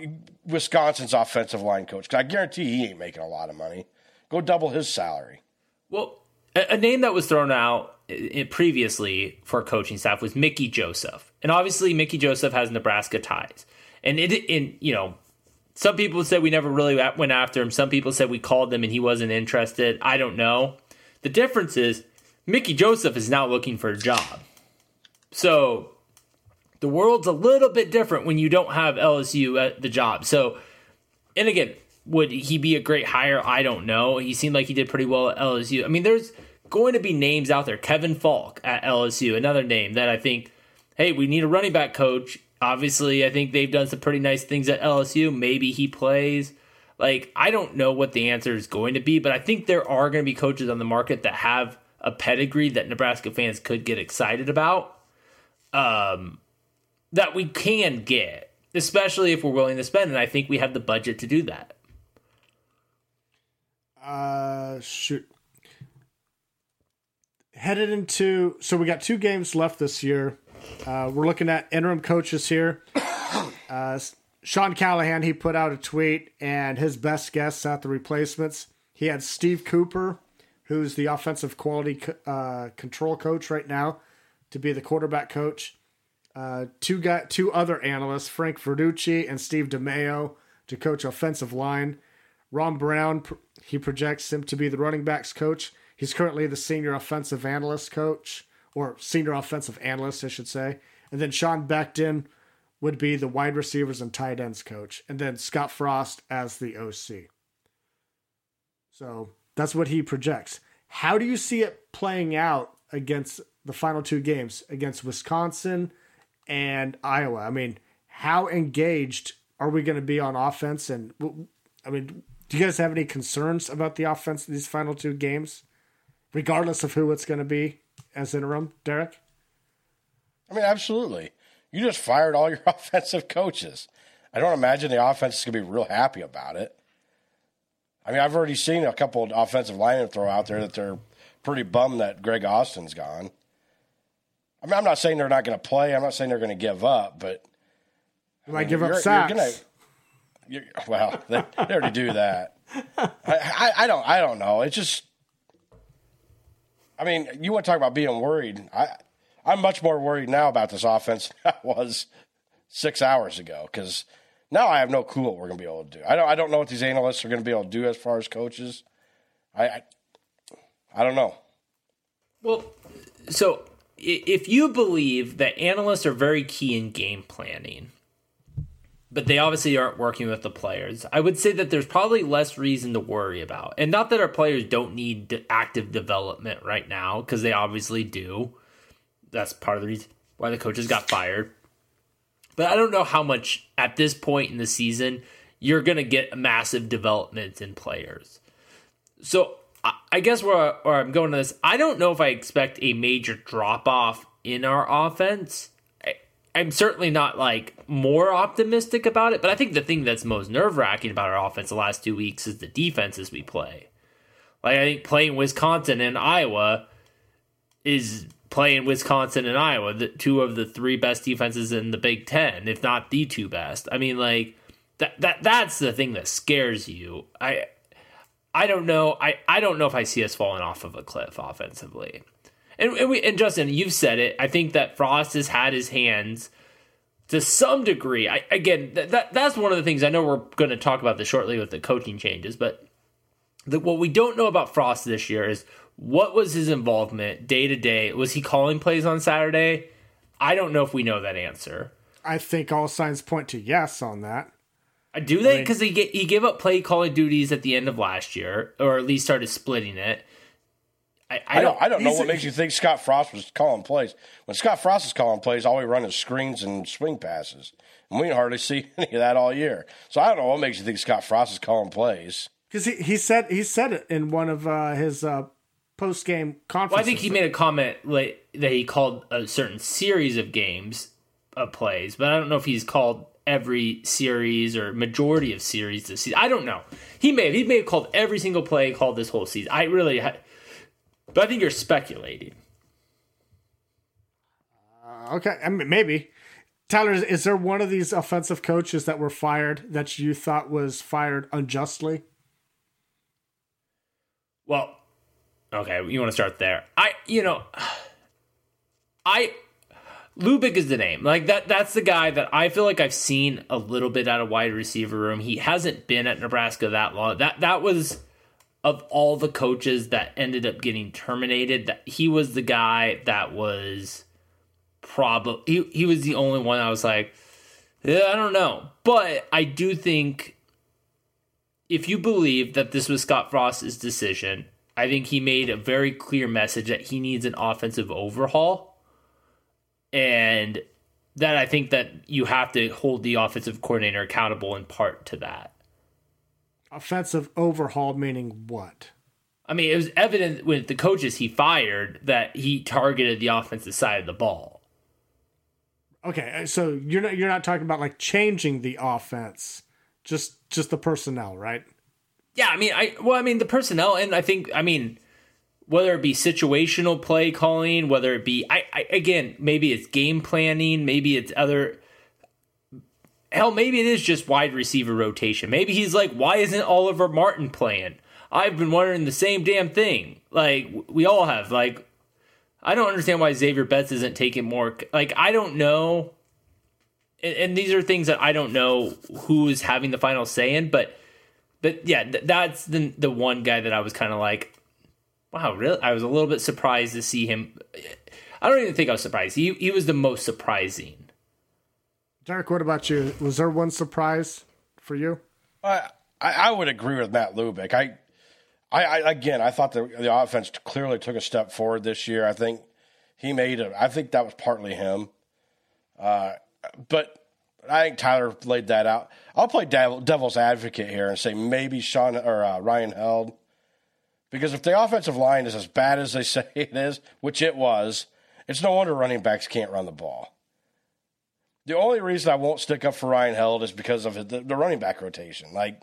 Wisconsin's offensive line coach. Cause I guarantee he ain't making a lot of money. Go double his salary. Well, a, name that was thrown out previously for coaching staff was Mickey Joseph, and obviously Mickey Joseph has Nebraska ties, and it in you know. Some people said we never really went after him. Some people said we called him and he wasn't interested. I don't know. The difference is Mickey Joseph is now looking for a job. So the world's a little bit different when you don't have LSU at the job. So, and again, would he be a great hire? I don't know. He seemed like he did pretty well at LSU. I mean, there's going to be names out there. Kevin Faulk at LSU, another name that I think, hey, we need a running back coach. Obviously, I think they've done some pretty nice things at LSU. Maybe he plays. Like, I don't know what the answer is going to be, but I think there are going to be coaches on the market that have a pedigree that Nebraska fans could get excited about. Um, that we can get, especially if we're willing to spend, and I think we have the budget to do that. Uh, shoot. Headed into so we got two games left this year. Uh, we're looking at interim coaches here. Uh, Sean Callahan he put out a tweet and his best guess at the replacements. He had Steve Cooper, who's the offensive quality uh, control coach right now, to be the quarterback coach. Uh, two got two other analysts, Frank Verducci and Steve DeMeo, to coach offensive line. Ron Brown, he projects him to be the running backs coach. He's currently the senior offensive analyst coach, or senior offensive analyst, I should say. And then Sean Beckton would be the wide receivers and tight ends coach. And then Scott Frost as the OC. So that's what he projects. How do you see it playing out against the final two games against Wisconsin and Iowa? I mean, how engaged are we going to be on offense? And I mean, do you guys have any concerns about the offense in these final two games, regardless of who it's going to be as interim, Derek? I mean, absolutely. You just fired all your offensive coaches. I don't imagine the offense is going to be real happy about it. I mean, I've already seen a couple of offensive linemen throw out there that they're pretty bummed that Greg Austin's gone. I mean, I'm not saying they're not going to play. I'm not saying they're going to give up, but You might give up sacks. You're gonna, you're, well, they, they already do that. I, I, I don't. I don't know. It's just. I mean, you want to talk about being worried? I, I'm much more worried now about this offense than I was six hours ago because now I have no clue what we're going to be able to do. I don't. I don't know what these analysts are going to be able to do as far as coaches. I, I, I don't know. Well, so if you believe that analysts are very key in game planning, but they obviously aren't working with the players, I would say that there's probably less reason to worry about. And not that our players don't need active development right now, because they obviously do. That's part of the reason why the coaches got fired. But I don't know how much at this point in the season you're going to get massive developments in players. So I- I guess where, where I'm going to this, I don't know if I expect a major drop off in our offense. I'm certainly not like more optimistic about it, but I think the thing that's most nerve wracking about our offense the last two weeks is the defenses we play. Like I think playing Wisconsin and Iowa is playing Wisconsin and Iowa, the two of the three best defenses in the Big Ten, if not the two best. I mean, like that that that's the thing that scares you. I I don't know. I, I don't know if I see us falling off of a cliff offensively. And, and we and Justin, you've said it. I think that Frost has had his hands to some degree. I, again, that, that that's one of the things I know we're going to talk about this shortly with the coaching changes, but the, what we don't know about Frost this year is what was his involvement day to day. Was he calling plays on Saturday? I don't know if we know that answer. I think all signs point to yes on that. Uh, Do they? Because he he gave up play calling duties at the end of last year, or at least started splitting it. I, I, I don't, don't. I don't know what makes you think Scott Frost was calling plays. When Scott Frost is calling plays, all we run is screens and swing passes. And we hardly see any of that all year. So I don't know what makes you think Scott Frost is calling plays. Because he, he said he said it in one of uh, his uh, post game conferences. Well, I think he made a comment like that he called a certain series of games of plays, but I don't know if he's called every series or majority of series this season. I don't know. He may have, he may have called every single play called this whole season. I really, ha- but I think you're speculating. Uh, okay, I mean, maybe. Tyler, is, is there one of these offensive coaches that were fired that you thought was fired unjustly? Well, okay, you want to start there. I, you know, I Lubick is the name. Like that that's the guy that I feel like I've seen a little bit out of wide receiver room. He hasn't been at Nebraska that long. That that was of all the coaches that ended up getting terminated, that he was the guy that was probably he, he was the only one I was like, yeah, I don't know. But I do think if you believe that this was Scott Frost's decision, I think he made a very clear message that he needs an offensive overhaul. And that I think that you have to hold the offensive coordinator accountable in part to that. Offensive overhaul meaning what? I mean, it was evident with the coaches he fired that he targeted the offensive side of the ball. Okay, uh, so you're not you're not talking about like changing the offense, just just the personnel, right? Yeah, I mean, I well, I mean the personnel, and I think, I mean, whether it be situational play calling, whether it be, I, I again, maybe it's game planning, maybe it's other. Hell, maybe it is just wide receiver rotation. Maybe he's like, why isn't Oliver Martin playing? I've been wondering the same damn thing. Like we all have. Like, I don't understand why Xavier Betts isn't taking more. Like, I don't know. And, and these are things that I don't know who is having the final say in, but but yeah, th- that's the the one guy that I was kind of like, wow, really? I was a little bit surprised to see him. I don't even think I was surprised. He he was the most surprising. Derek, what about you? Was there one surprise for you? I, I would agree with Matt Lubick. I, I, I again, I thought the the offense clearly took a step forward this year. I think he made it. I think that was partly him. Uh, but I think Tyler laid that out. I'll play devil, devil's advocate here and say maybe Sean or uh, Ryan Held, because if the offensive line is as bad as they say it is, which it was, it's no wonder running backs can't run the ball. The only reason I won't stick up for Ryan Held is because of the, the running back rotation. Like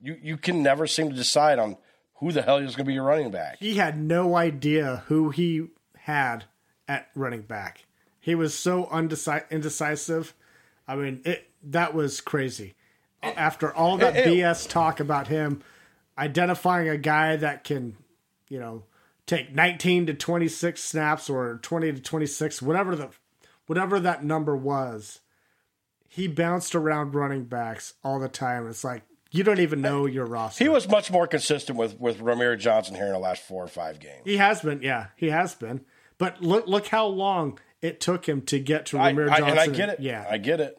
you, you can never seem to decide on who the hell is going to be your running back. He had no idea who he had at running back. He was so undeci- indecisive. I mean, it that was crazy. After all that it- it- BS talk about him identifying a guy that can, you know, take 19 to 26 snaps or 20 to 26, whatever the whatever that number was, he bounced around running backs all the time. It's like you don't even know your roster. He was much more consistent with with Rahmir Johnson here in the last four or five games. He has been, yeah, he has been. But look, look how long it took him to get to I, Rahmir I- Johnson. and I get it. Yeah, I get it.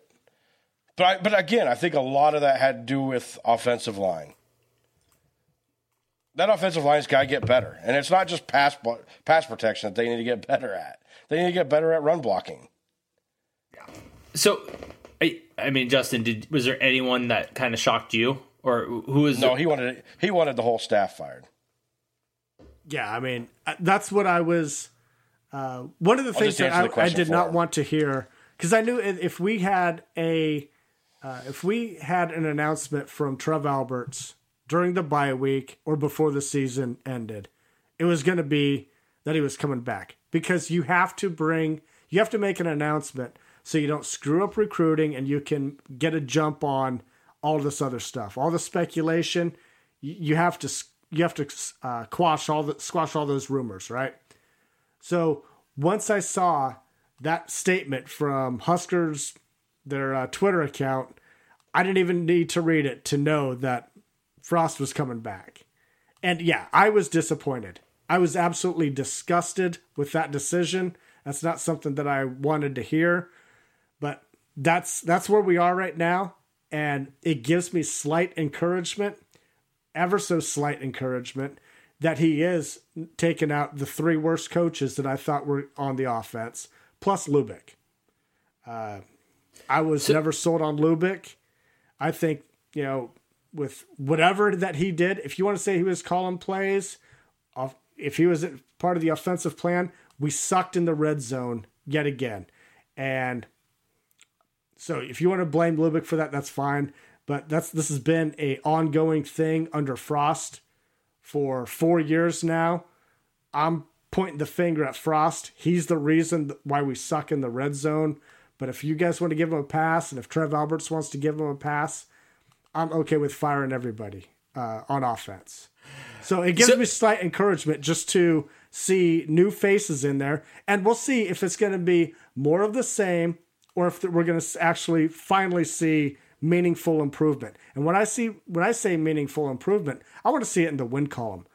But I, but again, I think a lot of that had to do with offensive line. That offensive line's got to get better, and it's not just pass pass protection that they need to get better at. They need to get better at run blocking. So, I I mean, Justin, did was there anyone that kind of shocked you, or who was No, he wanted he wanted the whole staff fired. yeah. I mean, uh, that's what I was. Uh, one of the things that answer the I, I did not him. want to hear because I knew if if we had a uh, if we had an announcement from Trev Alberts during the bye week or before the season ended, it was going to be that he was coming back because you have to bring you have to make an announcement so you don't screw up recruiting and you can get a jump on all this other stuff all the speculation you, have to you have to uh, quash all the squash all those rumors right so once i saw that statement from huskers their uh, Twitter account. I didn't even need to read it to know that Frost was coming back. And yeah, I was disappointed. I was absolutely disgusted with that decision. That's not something that I wanted to hear, that's that's where we are right now and it gives me slight encouragement, ever so slight encouragement that he is taking out the three worst coaches that I thought were on the offense, plus Lubick. Uh, I was so, never sold on Lubick. I think, you know, with whatever that he did, if you want to say he was calling plays, if he was part of the offensive plan, we sucked in the red zone yet again. And so if you want to blame Lubick for that, that's fine. But that's this has been a ongoing thing under Frost for four years now. I'm pointing the finger at Frost. He's the reason why we suck in the red zone. But if you guys want to give him a pass, and if Trev Alberts wants to give him a pass, I'm okay with firing everybody uh, on offense. So it gives so, me slight encouragement just to see new faces in there, and we'll see if it's going to be more of the same or if we're going to actually finally see meaningful improvement. And when I see when I say meaningful improvement, I want to see it in the win column,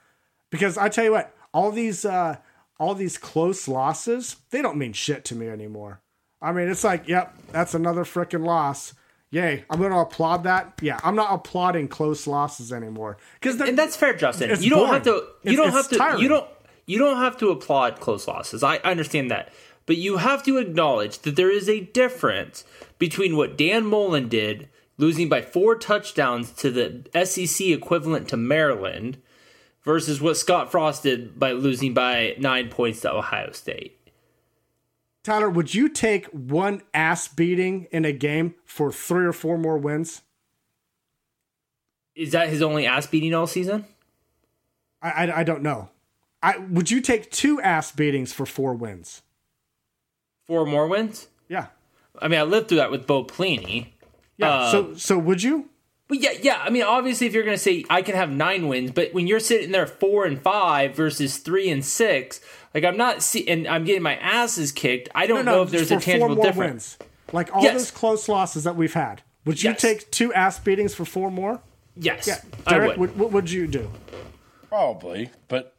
because I tell you what, all these uh, all these close losses they don't mean shit to me anymore. I mean, it's like, yep, that's another freaking loss. Yay! I'm going to applaud that. Yeah, I'm not applauding close losses anymore because and that's fair, Justin. You don't boring. have to. You it's, don't have to. Tiring. You don't. You don't have to applaud close losses. I understand that, but you have to acknowledge that there is a difference between what Dan Mullen did, losing by four touchdowns to the SEC equivalent to Maryland, versus what Scott Frost did by losing by nine points to Ohio State. Tyler, would you take one ass beating in a game for three or four more wins? Is that his only ass beating all season? I, I, I don't know. I would you take two ass beatings for four wins? Four more wins? Yeah. I mean, I lived through that with Bo Pelini. Yeah. Uh, so so would you? But yeah, yeah. I mean, obviously, if you're going to say I can have nine wins, but when you're sitting there four and five versus three and six, like I'm not see, and I'm getting my asses kicked. I don't no, no, know if there's a tangible difference. Wins. Like all yes. those close losses that we've had, would you yes. take two ass beatings for four more? Yes, yeah. Derek, would. what would you do? Probably, but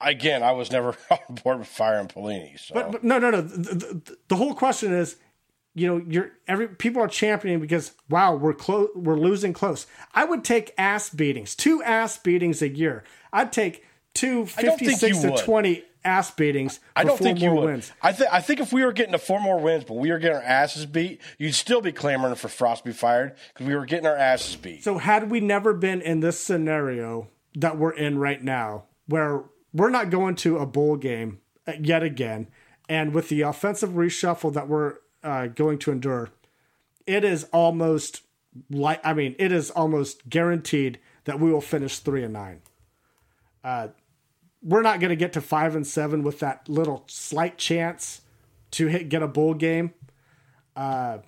again, I was never on board with firing Pelini. So. But, but no, no, no. The, the, the, whole question is you know, you're every people are championing because wow, we're close, we're losing close. I would take ass beatings, two ass beatings a year. I'd take two 56 to 20 ass beatings I don't think you would. Wins. I think I think if we were getting to four more wins, but we were getting our asses beat, you'd still be clamoring for Frost to be fired because we were getting our asses beat. So had we never been in this scenario that we're in right now, where we're not going to a bowl game yet again, and with the offensive reshuffle that we're uh, going to endure, it is almost like I mean, it is almost guaranteed that we will finish three and nine. Uh, we're not going to get to five and seven with that little slight chance to hit get a bowl game. Uh,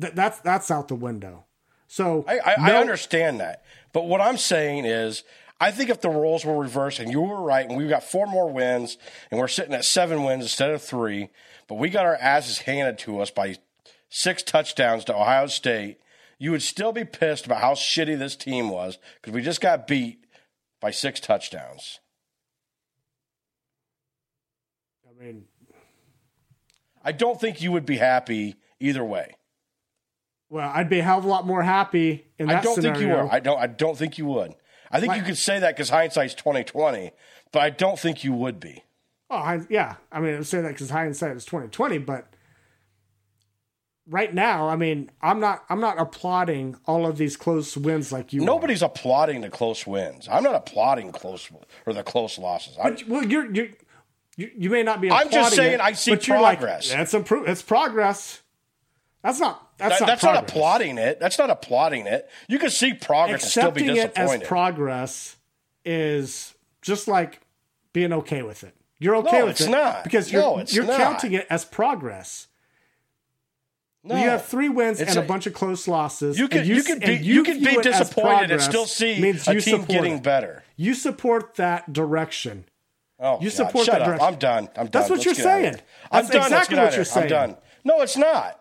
th- that's that's out the window. So I, I, no- I understand that, but what I'm saying is I think if the roles were reversed and you were right and we've got four more wins and we're sitting at seven wins instead of three, but we got our asses handed to us by six touchdowns to Ohio State, you would still be pissed about how shitty this team was because we just got beat by six touchdowns. I mean, I don't think you would be happy either way. Well, I'd be a hell of a lot more happy in that I don't scenario. think you would. I don't. I don't think you would. I think you could say that because hindsight's twenty twenty, but I don't think you would be. Oh, yeah. I mean, I'm saying that because hindsight is 2020, but right now, I mean, I'm not I'm not applauding all of these close wins like you. Nobody's are. applauding the close wins. I'm not applauding close or the close losses. But, well, you're you're you, you may not be. I'm just saying it, I see progress. Like, it's improve. It's progress. That's not. That's, that, not, that's not applauding it. That's not applauding it. You can see progress Accepting and still be disappointed. it as progress is just like being okay with it. You're okay no, with it's it not. because you're no, you're not. counting it as progress. No. You have three wins it's and a, a, bunch of close losses. You can you, you can be you, you can be disappointed and still see a team getting it. better. You support that direction. Oh, you God. support Shut that up. direction. I'm done. I'm done. That's what Let's you're saying. I'm That's done. exactly what you're saying. I'm done. No, it's not.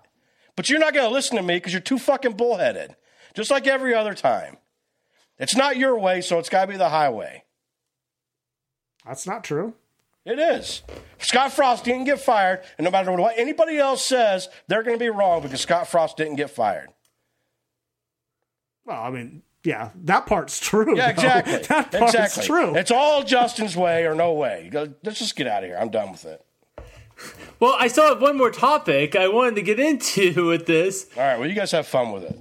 But you're not going to listen to me because you're too fucking bullheaded, just like every other time. It's not your way, so it's got to be the highway. That's not true. It is. Scott Frost didn't get fired, and no matter what anybody else says, they're going to be wrong because Scott Frost didn't get fired. Well, I mean, yeah, that part's true. Yeah, though. exactly. That part's exactly. true. It's all Justin's way or no way. Go- Let's just get out of here. I'm done with it. Well, I still have one more topic I wanted to get into with this. All right. Well, you guys have fun with it.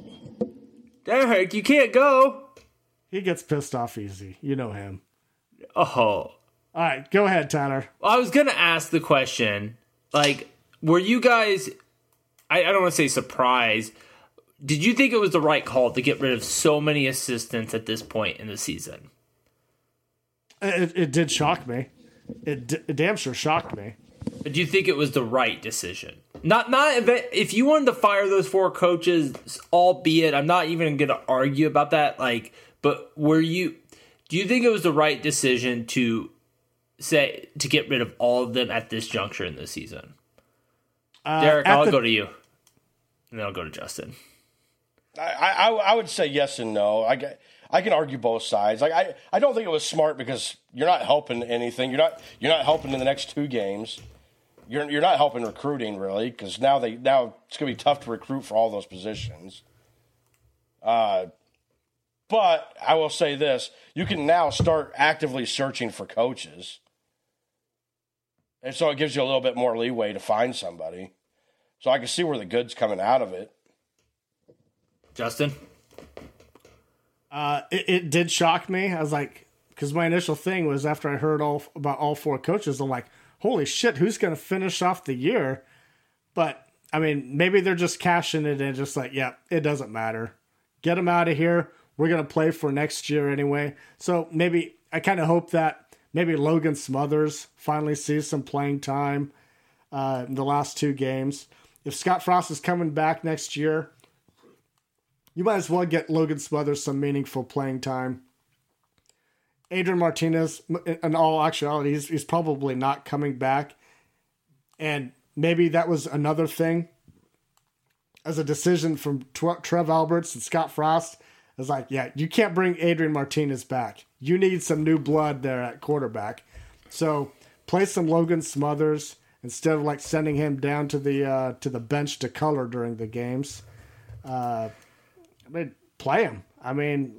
Derek, you can't go. he gets pissed off easy. You know him. Oh, All right, go ahead, Tanner. I was gonna ask the question, like, were you guys? I, I don't want to say surprised. Did you think it was the right call to get rid of so many assistants at this point in the season? It, it did shock me. It, d- it damn sure shocked me. Do you think it was the right decision? Not not if, it- if you wanted to fire those four coaches, albeit I'm not even going to argue about that. Like, but were you? Do you think it was the right decision to say to get rid of all of them at this juncture in the season? Derek, Uh, at I'll the- go to you, and then I'll go to Justin. I, I, I would say yes and no. I, get- I can argue both sides. Like I, I don't think it was smart because you're not helping anything. You're not you're not helping in the next two games. You're you're not helping recruiting really because now they now it's gonna be tough to recruit for all those positions. Uh, but I will say this: you can now start actively searching for coaches, and so it gives you a little bit more leeway to find somebody. So I can see where the good's coming out of it. Justin, Uh, it, it did shock me. I was like, because my initial thing was after I heard all about all four coaches, I'm like, holy shit, who's going to finish off the year? But I mean, maybe they're just cashing it and just like, yeah, it doesn't matter. Get them out of here. We're going to play for next year anyway. So maybe I kind of hope that maybe Logan Smothers finally sees some playing time uh, in the last two games. If Scott Frost is coming back next year, you might as well get Logan Smothers some meaningful playing time. Adrian Martinez, in all actuality, he's, he's probably not coming back. And maybe that was another thing as a decision from Trev Alberts and Scott Frost. It's like, yeah, you can't bring Adrian Martinez back. You need some new blood there at quarterback. So play some Logan Smothers instead of like sending him down to the uh, to the bench to color during the games. Uh, I mean, play him. I mean,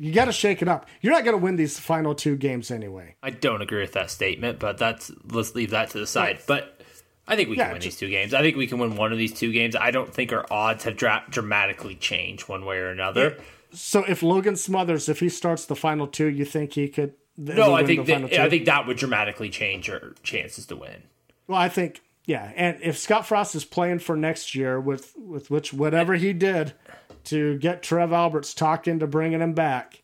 you got to shake it up. You're not going to win these final two games anyway. I don't agree with that statement, but that's let's leave that to the side. But I think we Yeah, can win just- these two games. I think we can win one of these two games. I don't think our odds have dra- dramatically changed one way or another. So if Logan Smothers, if he starts the final two, you think he could? No, I think that, I think that would dramatically change our chances to win. Well, I think yeah, and if Scott Frost is playing for next year with with which whatever he did to get Trev Alberts talked into bringing him back,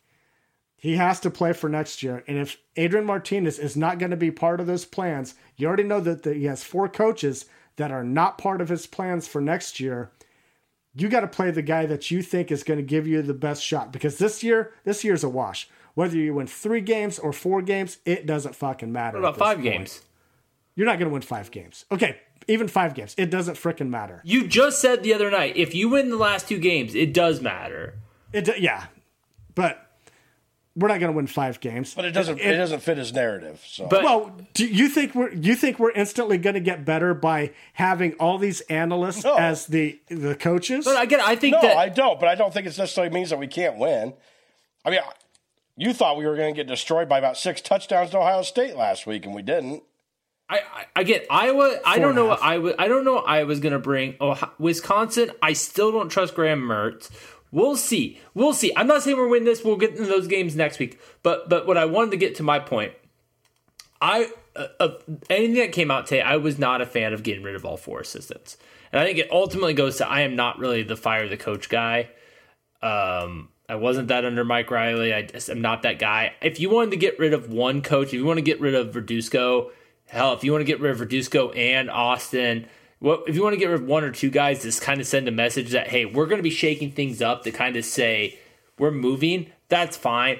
he has to play for next year. And if Adrian Martinez is not going to be part of those plans, you already know that the, he has four coaches that are not part of his plans for next year. You got to play the guy that you think is going to give you the best shot because this year, this year's a wash. Whether you win three games or four games, it doesn't fucking matter. What about five point. games? You're not going to win five games. Okay, even five games. It doesn't frickin' matter. You just said the other night if you win the last two games, it does matter. It do- yeah, but we're not going to win five games. But it doesn't it, doesn't fit his narrative. So But Well, do you think we're you think we're instantly going to get better by having all these analysts No. as the the coaches? but I get. I think no, that I don't. But I don't think it necessarily means that we can't win. I mean, you thought we were going to get destroyed by about six touchdowns to Ohio State last week, and we didn't. I, I, I get Iowa. I don't know what half. I was. I don't know. I was gonna bring oh, Wisconsin. I still don't trust Graham Mertz. We'll see. We'll see. I'm not saying we're winning this. We'll get into those games next week. But but what I wanted to get to my point. I uh, uh, anything that came out today, I was not a fan of getting rid of all four assistants, and I think it ultimately goes to I am not really the fire the coach guy. Um, I wasn't that under Mike Riley. I just am not that guy. If you wanted to get rid of one coach, if you want to get rid of Verduzco, hell, if you want to get rid of Verduzco and Austin, what if you want to get rid of one or two guys, just kind of send a message that hey, we're going to be shaking things up to kind of say we're moving. That's fine.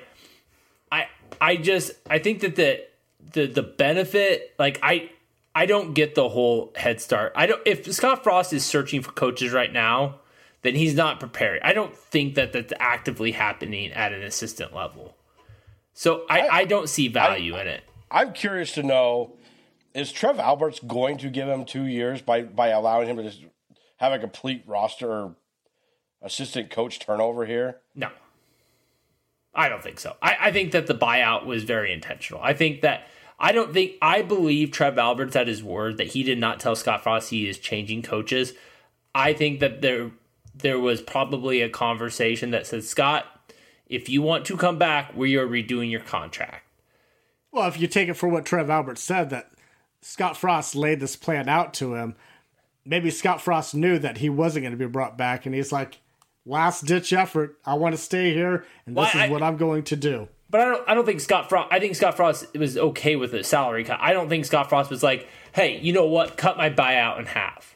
I I just I think that the the the benefit like I I don't get the whole head start. I don't. If Scott Frost is searching for coaches right now, then he's not prepared. I don't think that that's actively happening at an assistant level. So I, I, I don't see value I, in it. I'm curious to know is Trev Alberts going to give him two years by by allowing him to just have a complete roster or assistant coach turnover here? No. I don't think so. I, I think that the buyout was very intentional. I think that I don't think I believe Trev Alberts at his word that he did not tell Scott Frost he is changing coaches. I think that there there was probably a conversation that said, Scott, if you want to come back, we are redoing your contract. Well, if you take it for what Trev Alberts said, that Scott Frost laid this plan out to him, maybe Scott Frost knew that he wasn't going to be brought back, and he's like, last ditch effort. I want to stay here, and this well, is I, what I'm going to do. But I don't. I don't think Scott Frost. I think Scott Frost was okay with a salary cut. I don't think Scott Frost was like, "Hey, you know what? Cut my buyout in half."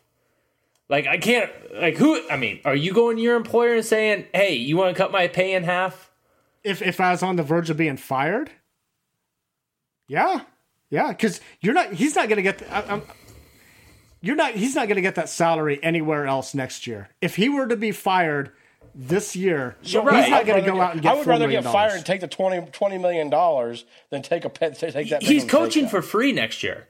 Like I can't. Like who? I mean, are you going to your employer and saying, "Hey, you want to cut my pay in half?" If if I was on the verge of being fired, yeah, yeah, because you're not. He's not going to get. The, I, I'm, you're not. He's not going to get that salary anywhere else next year. If he were to be fired this year, so right. he's not going to go out and get. I would rather get fired and take the 20, $20 million than take a pet. Take that. He's coaching for free next year.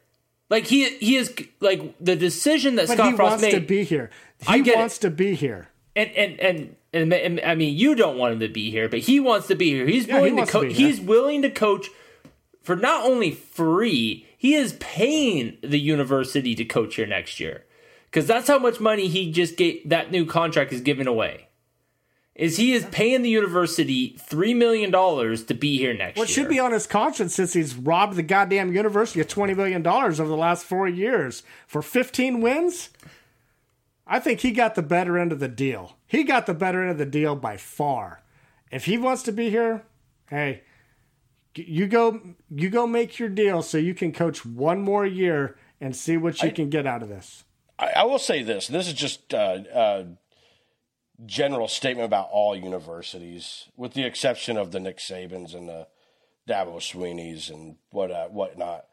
Like he he is like the decision that but Scott he Frost wants made. to be here. He wants it. to be here. And and, and and and I mean, you don't want him to be here, but he wants to be here. He's yeah, willing he to coach. He's willing to coach for not only free, he is paying the university to coach here next year because that's how much money he just gave. That new contract is giving away is he is paying the university three million dollars to be here next well, it year. should be on his conscience since he's robbed the goddamn university of twenty million dollars over the last four years for fifteen wins. I think he got the better end of the deal. He got the better end of the deal by far. If he wants to be here, hey, you go you go make your deal so you can coach one more year and see what you I, can get out of this. I, I, will say this. This is just uh, uh, general statement about all universities, with the exception of the Nick Sabans and the Dabo Swinneys and what uh, whatnot.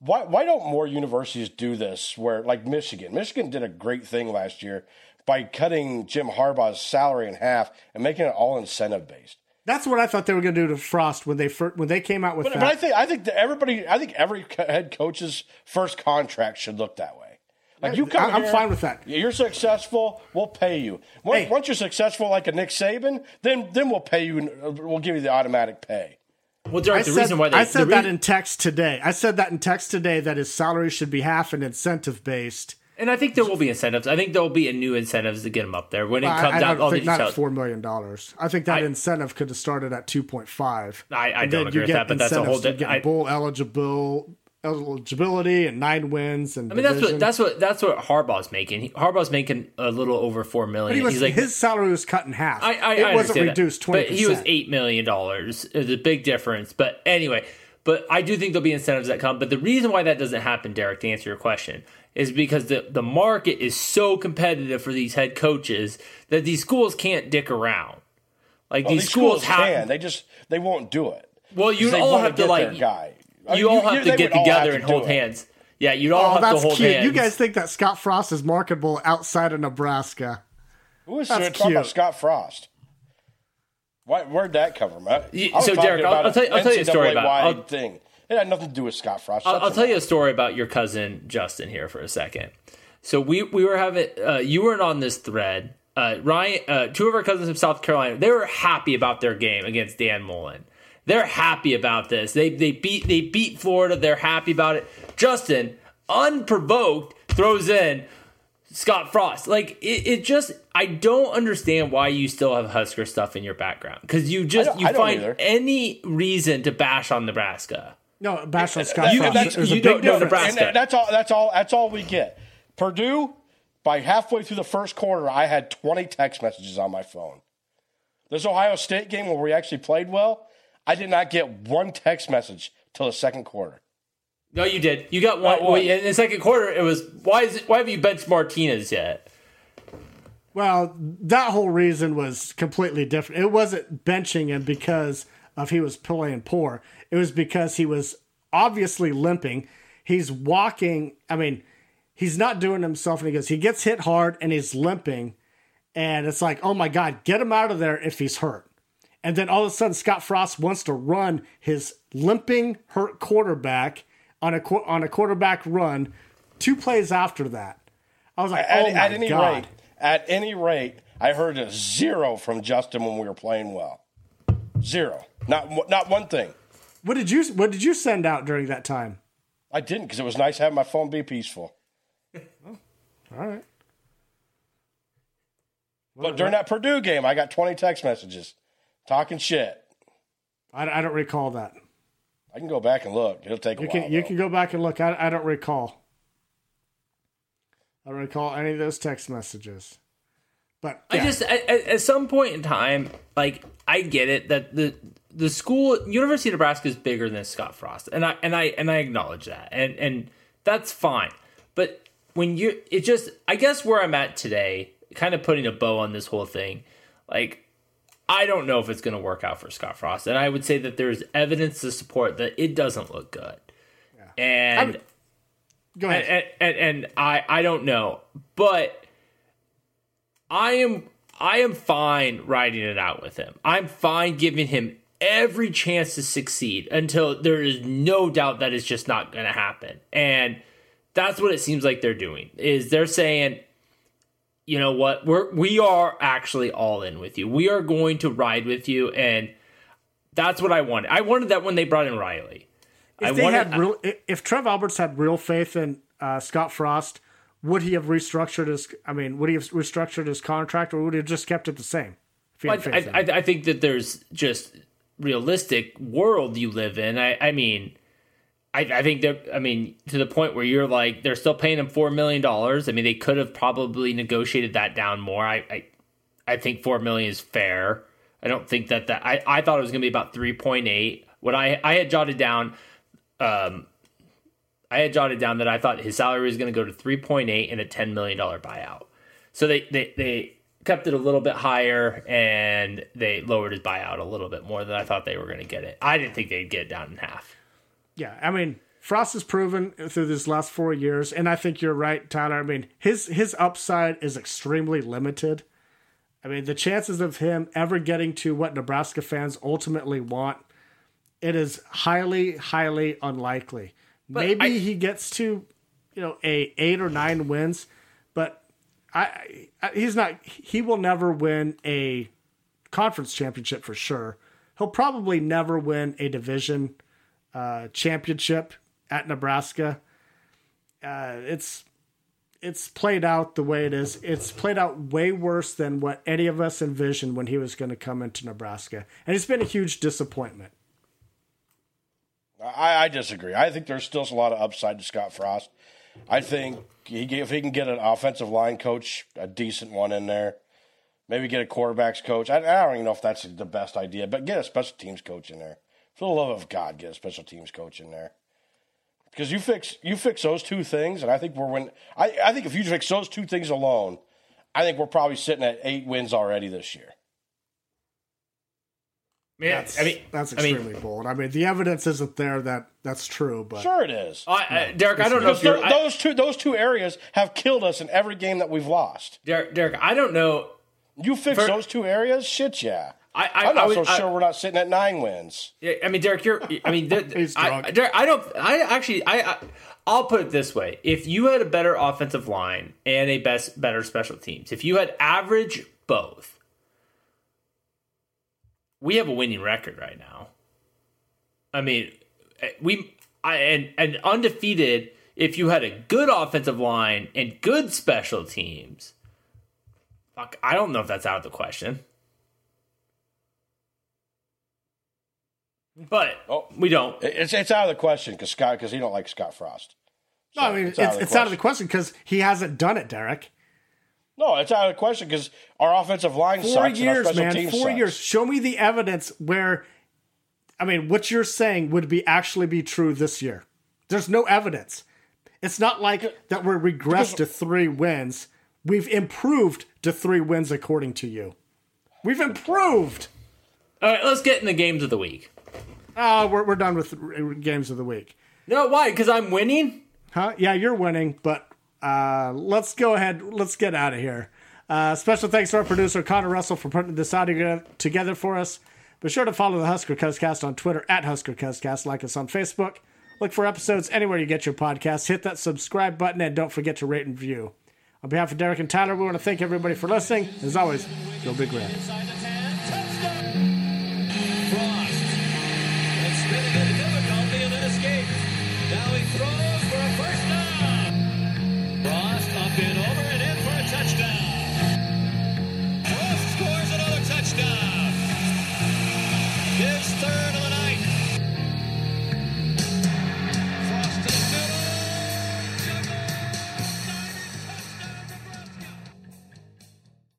Why why don't more universities do this? Where like Michigan, Michigan did a great thing last year by cutting Jim Harbaugh's salary in half and making it all incentive based. That's what I thought they were going to do to Frost when they first, when they came out with but, that. But I think I think that everybody, I think every head coach's first contract should look that way. Like you come, I'm here, fine with that. You're successful, we'll pay you. Once, hey. once, you're successful, like a Nick Saban, then then we'll pay you. We'll give you the automatic pay. Well, Derek, the said, reason why they, I said that in text today. I said that in text today that his salary should be half and incentive based. And I think there will be incentives. I think there will be a new incentives to get him up there when it comes out. All think not four million dollars. I think that I, incentive could have started at two point five. I, I don't agree with that, but that's a whole. Di- bowl eligible eligibility and nine wins and I mean division. that's what that's what that's what Harbaugh's making. He, Harbaugh's making a little over four million. He was, He's like his salary was cut in half. I, I, it I wasn't reduced twenty. But he was eight million dollars. It's a big difference. But anyway, but I do think there'll be incentives that come. But the reason why that doesn't happen, Derek, to answer your question, is because the the market is so competitive for these head coaches that these schools can't dick around. Like well, these, these, schools, schools have, can. They just they won't do it. Well, uh, you all have to like guy you all have to get together and hold hands. Yeah, you all oh, have to hold cute. hands. You guys think that Scott Frost is marketable outside of Nebraska? Who is that's talking about Scott Frost? Why, where'd that come from? I, I so, Derek, I'll, I'll, tell you, I'll tell you a story about it. thing. It had nothing to do with Scott Frost. I'll, I'll tell you a story about your cousin Justin here for a second. So we we were having uh, you weren't on this thread. Uh, Ryan, uh, two of our cousins from South Carolina, they were happy about their game against Dan Mullen. They're happy about this. They they beat they beat Florida. They're happy about it. Justin, unprovoked, throws in Scott Frost. Like it, it just I don't understand why you still have Husker stuff in your background because you just you find either. any reason to bash on Nebraska. No, bash on Scott you, Frost. You, you don't know Nebraska. And that's all. That's all. That's all we get. Purdue. By halfway through the first quarter, I had 20 text messages on my phone. This Ohio State game where we actually played well, I did not get one text message till the second quarter. No, you did. You got one. Well, in the second quarter, it was why is it, why have you benched Martinez yet? Well, that whole reason was completely different. It wasn't benching him because of he was playing poor. It was because he was obviously limping. he's walking. I mean, he's not doing himself any good. He gets hit hard and he's limping, and it's like, oh my god, get him out of there if he's hurt. And then all of a sudden, Scott Frost wants to run his limping, hurt quarterback on a on a quarterback run. Two plays after that, I was like, At, oh my at any god. rate, at any rate, I heard a zero from Justin when we were playing well. Zero. Not one- not one thing. What did you What did you send out during that time? I didn't because it was nice having my phone be peaceful. All right. But during that Purdue game, I got 20 text messages talking shit. I, I don't recall that. I can go back and look. It'll take a You while. can you though. can go back and look. I, I don't recall. I don't recall any of those text messages. But I just at, at at some point in time, like I get it that the the school University of Nebraska is bigger than Scott Frost, and I and I and I acknowledge that, and and that's fine. But when you, it just I guess where I'm at today, kind of putting a bow on this whole thing, like I don't know if it's going to work out for Scott Frost, and I would say that there's evidence to support that it doesn't look good, and. go ahead. and, and, and I I don't know, but I am I am fine riding it out with him. I'm fine giving him every chance to succeed until there is no doubt that it's just not going to happen. And that's what it seems like they're doing. Is they're saying, you know what, we're we are actually all in with you. We are going to ride with you, and that's what I wanted. I wanted that when they brought in Riley. I if they wanted, had real, if Trev Alberts had real faith in uh, Scott Frost, would he have restructured his? I mean, would he have restructured his contract, or would he have just kept it the same? I, had faith in I. I think that there's just realistic world you live in. I, I mean, I, I think they're, I mean to the point where you're like they're still paying him four million dollars. I mean, they could have probably negotiated that down more. I, I, I think four million is fair. I don't think that that I, I thought it was going to be about three point eight. What I I had jotted down, um, I had jotted down that I thought his salary was going to go to three point eight and a ten million dollar buyout. So they, they they kept it a little bit higher and they lowered his buyout a little bit more than I thought they were going to get it. I didn't think they'd get it down in half. Yeah, I mean, Frost has proven through these last four years, and I think you're right, Tyler. I mean, his his upside is extremely limited. I mean, the chances of him ever getting to what Nebraska fans ultimately want, it is highly, highly unlikely. Maybe I- he gets to, you know, a eight or nine wins, but I, I he's not. He will never win a conference championship for sure. He'll probably never win a division uh, championship at Nebraska. Uh, it's it's played out the way it is. It's played out way worse than what any of us envisioned when he was going to come into Nebraska, and it's been a huge disappointment. I, I disagree. I think there's still a lot of upside to Scott Frost. I think he, if he can get an offensive line coach, a decent one in there, maybe get a quarterbacks coach. I, I don't even know if that's the best idea, but get a special teams coach in there. For the love of God, get a special teams coach in there. Because you fix you fix those two things, and I think we're win. I, I think if you fix those two things alone, I think we're probably sitting at eight wins already this year. Yeah, That's, I mean, that's I mean, extremely bold. I mean, the evidence isn't there that that's true, but Sure, it is. I, I, Derek, I don't know if you're, I, those two those two areas have killed us in every game that we've lost. Derek, Derek, I don't know. You fix For- those two areas, shit, yeah. I, I, I'm not I would- so I- sure we're not sitting at nine wins. Yeah, I mean, Derek, you're. I mean, th- He's I, drunk. Derek, I don't. I actually, I, I, I'll put it this way: if you had a better offensive line and a best, better special teams, if you had average both, we have a winning record right now. I mean, eh, we, I, and and undefeated. If you had a good offensive line and good special teams, fuck, I don't know if that's out of the question. But Oh. we don't. It's it's out of the question because Scott because he don't like Scott Frost. no, I mean, it's, it's out of it's out of the question because he hasn't done it, Derek. No, it's out of the question because our offensive line Four sucks and years, our special man. teams Four sucks. years. Show me the evidence where, I mean, what you're saying would be actually be true this year. There's no evidence. It's not like that we're regressed to three wins. We've improved to three wins according to you. We've improved. All right, let's get in the games of the week. Oh, we're, we're done with games of the week. No, why? Because I'm winning. Huh? Yeah, you're winning, but uh, let's go ahead. Let's get out of here. Uh, special thanks to our producer Connor Russell for putting this audio together for us. Be sure to follow the Husker Cuzcast on Twitter at Husker Cuzcast. Like us on Facebook. Look for episodes anywhere you get your podcasts. Hit that subscribe button and don't forget to rate and review. On behalf of Derek and Tyler, we want to thank everybody for listening. As always, go Big Red.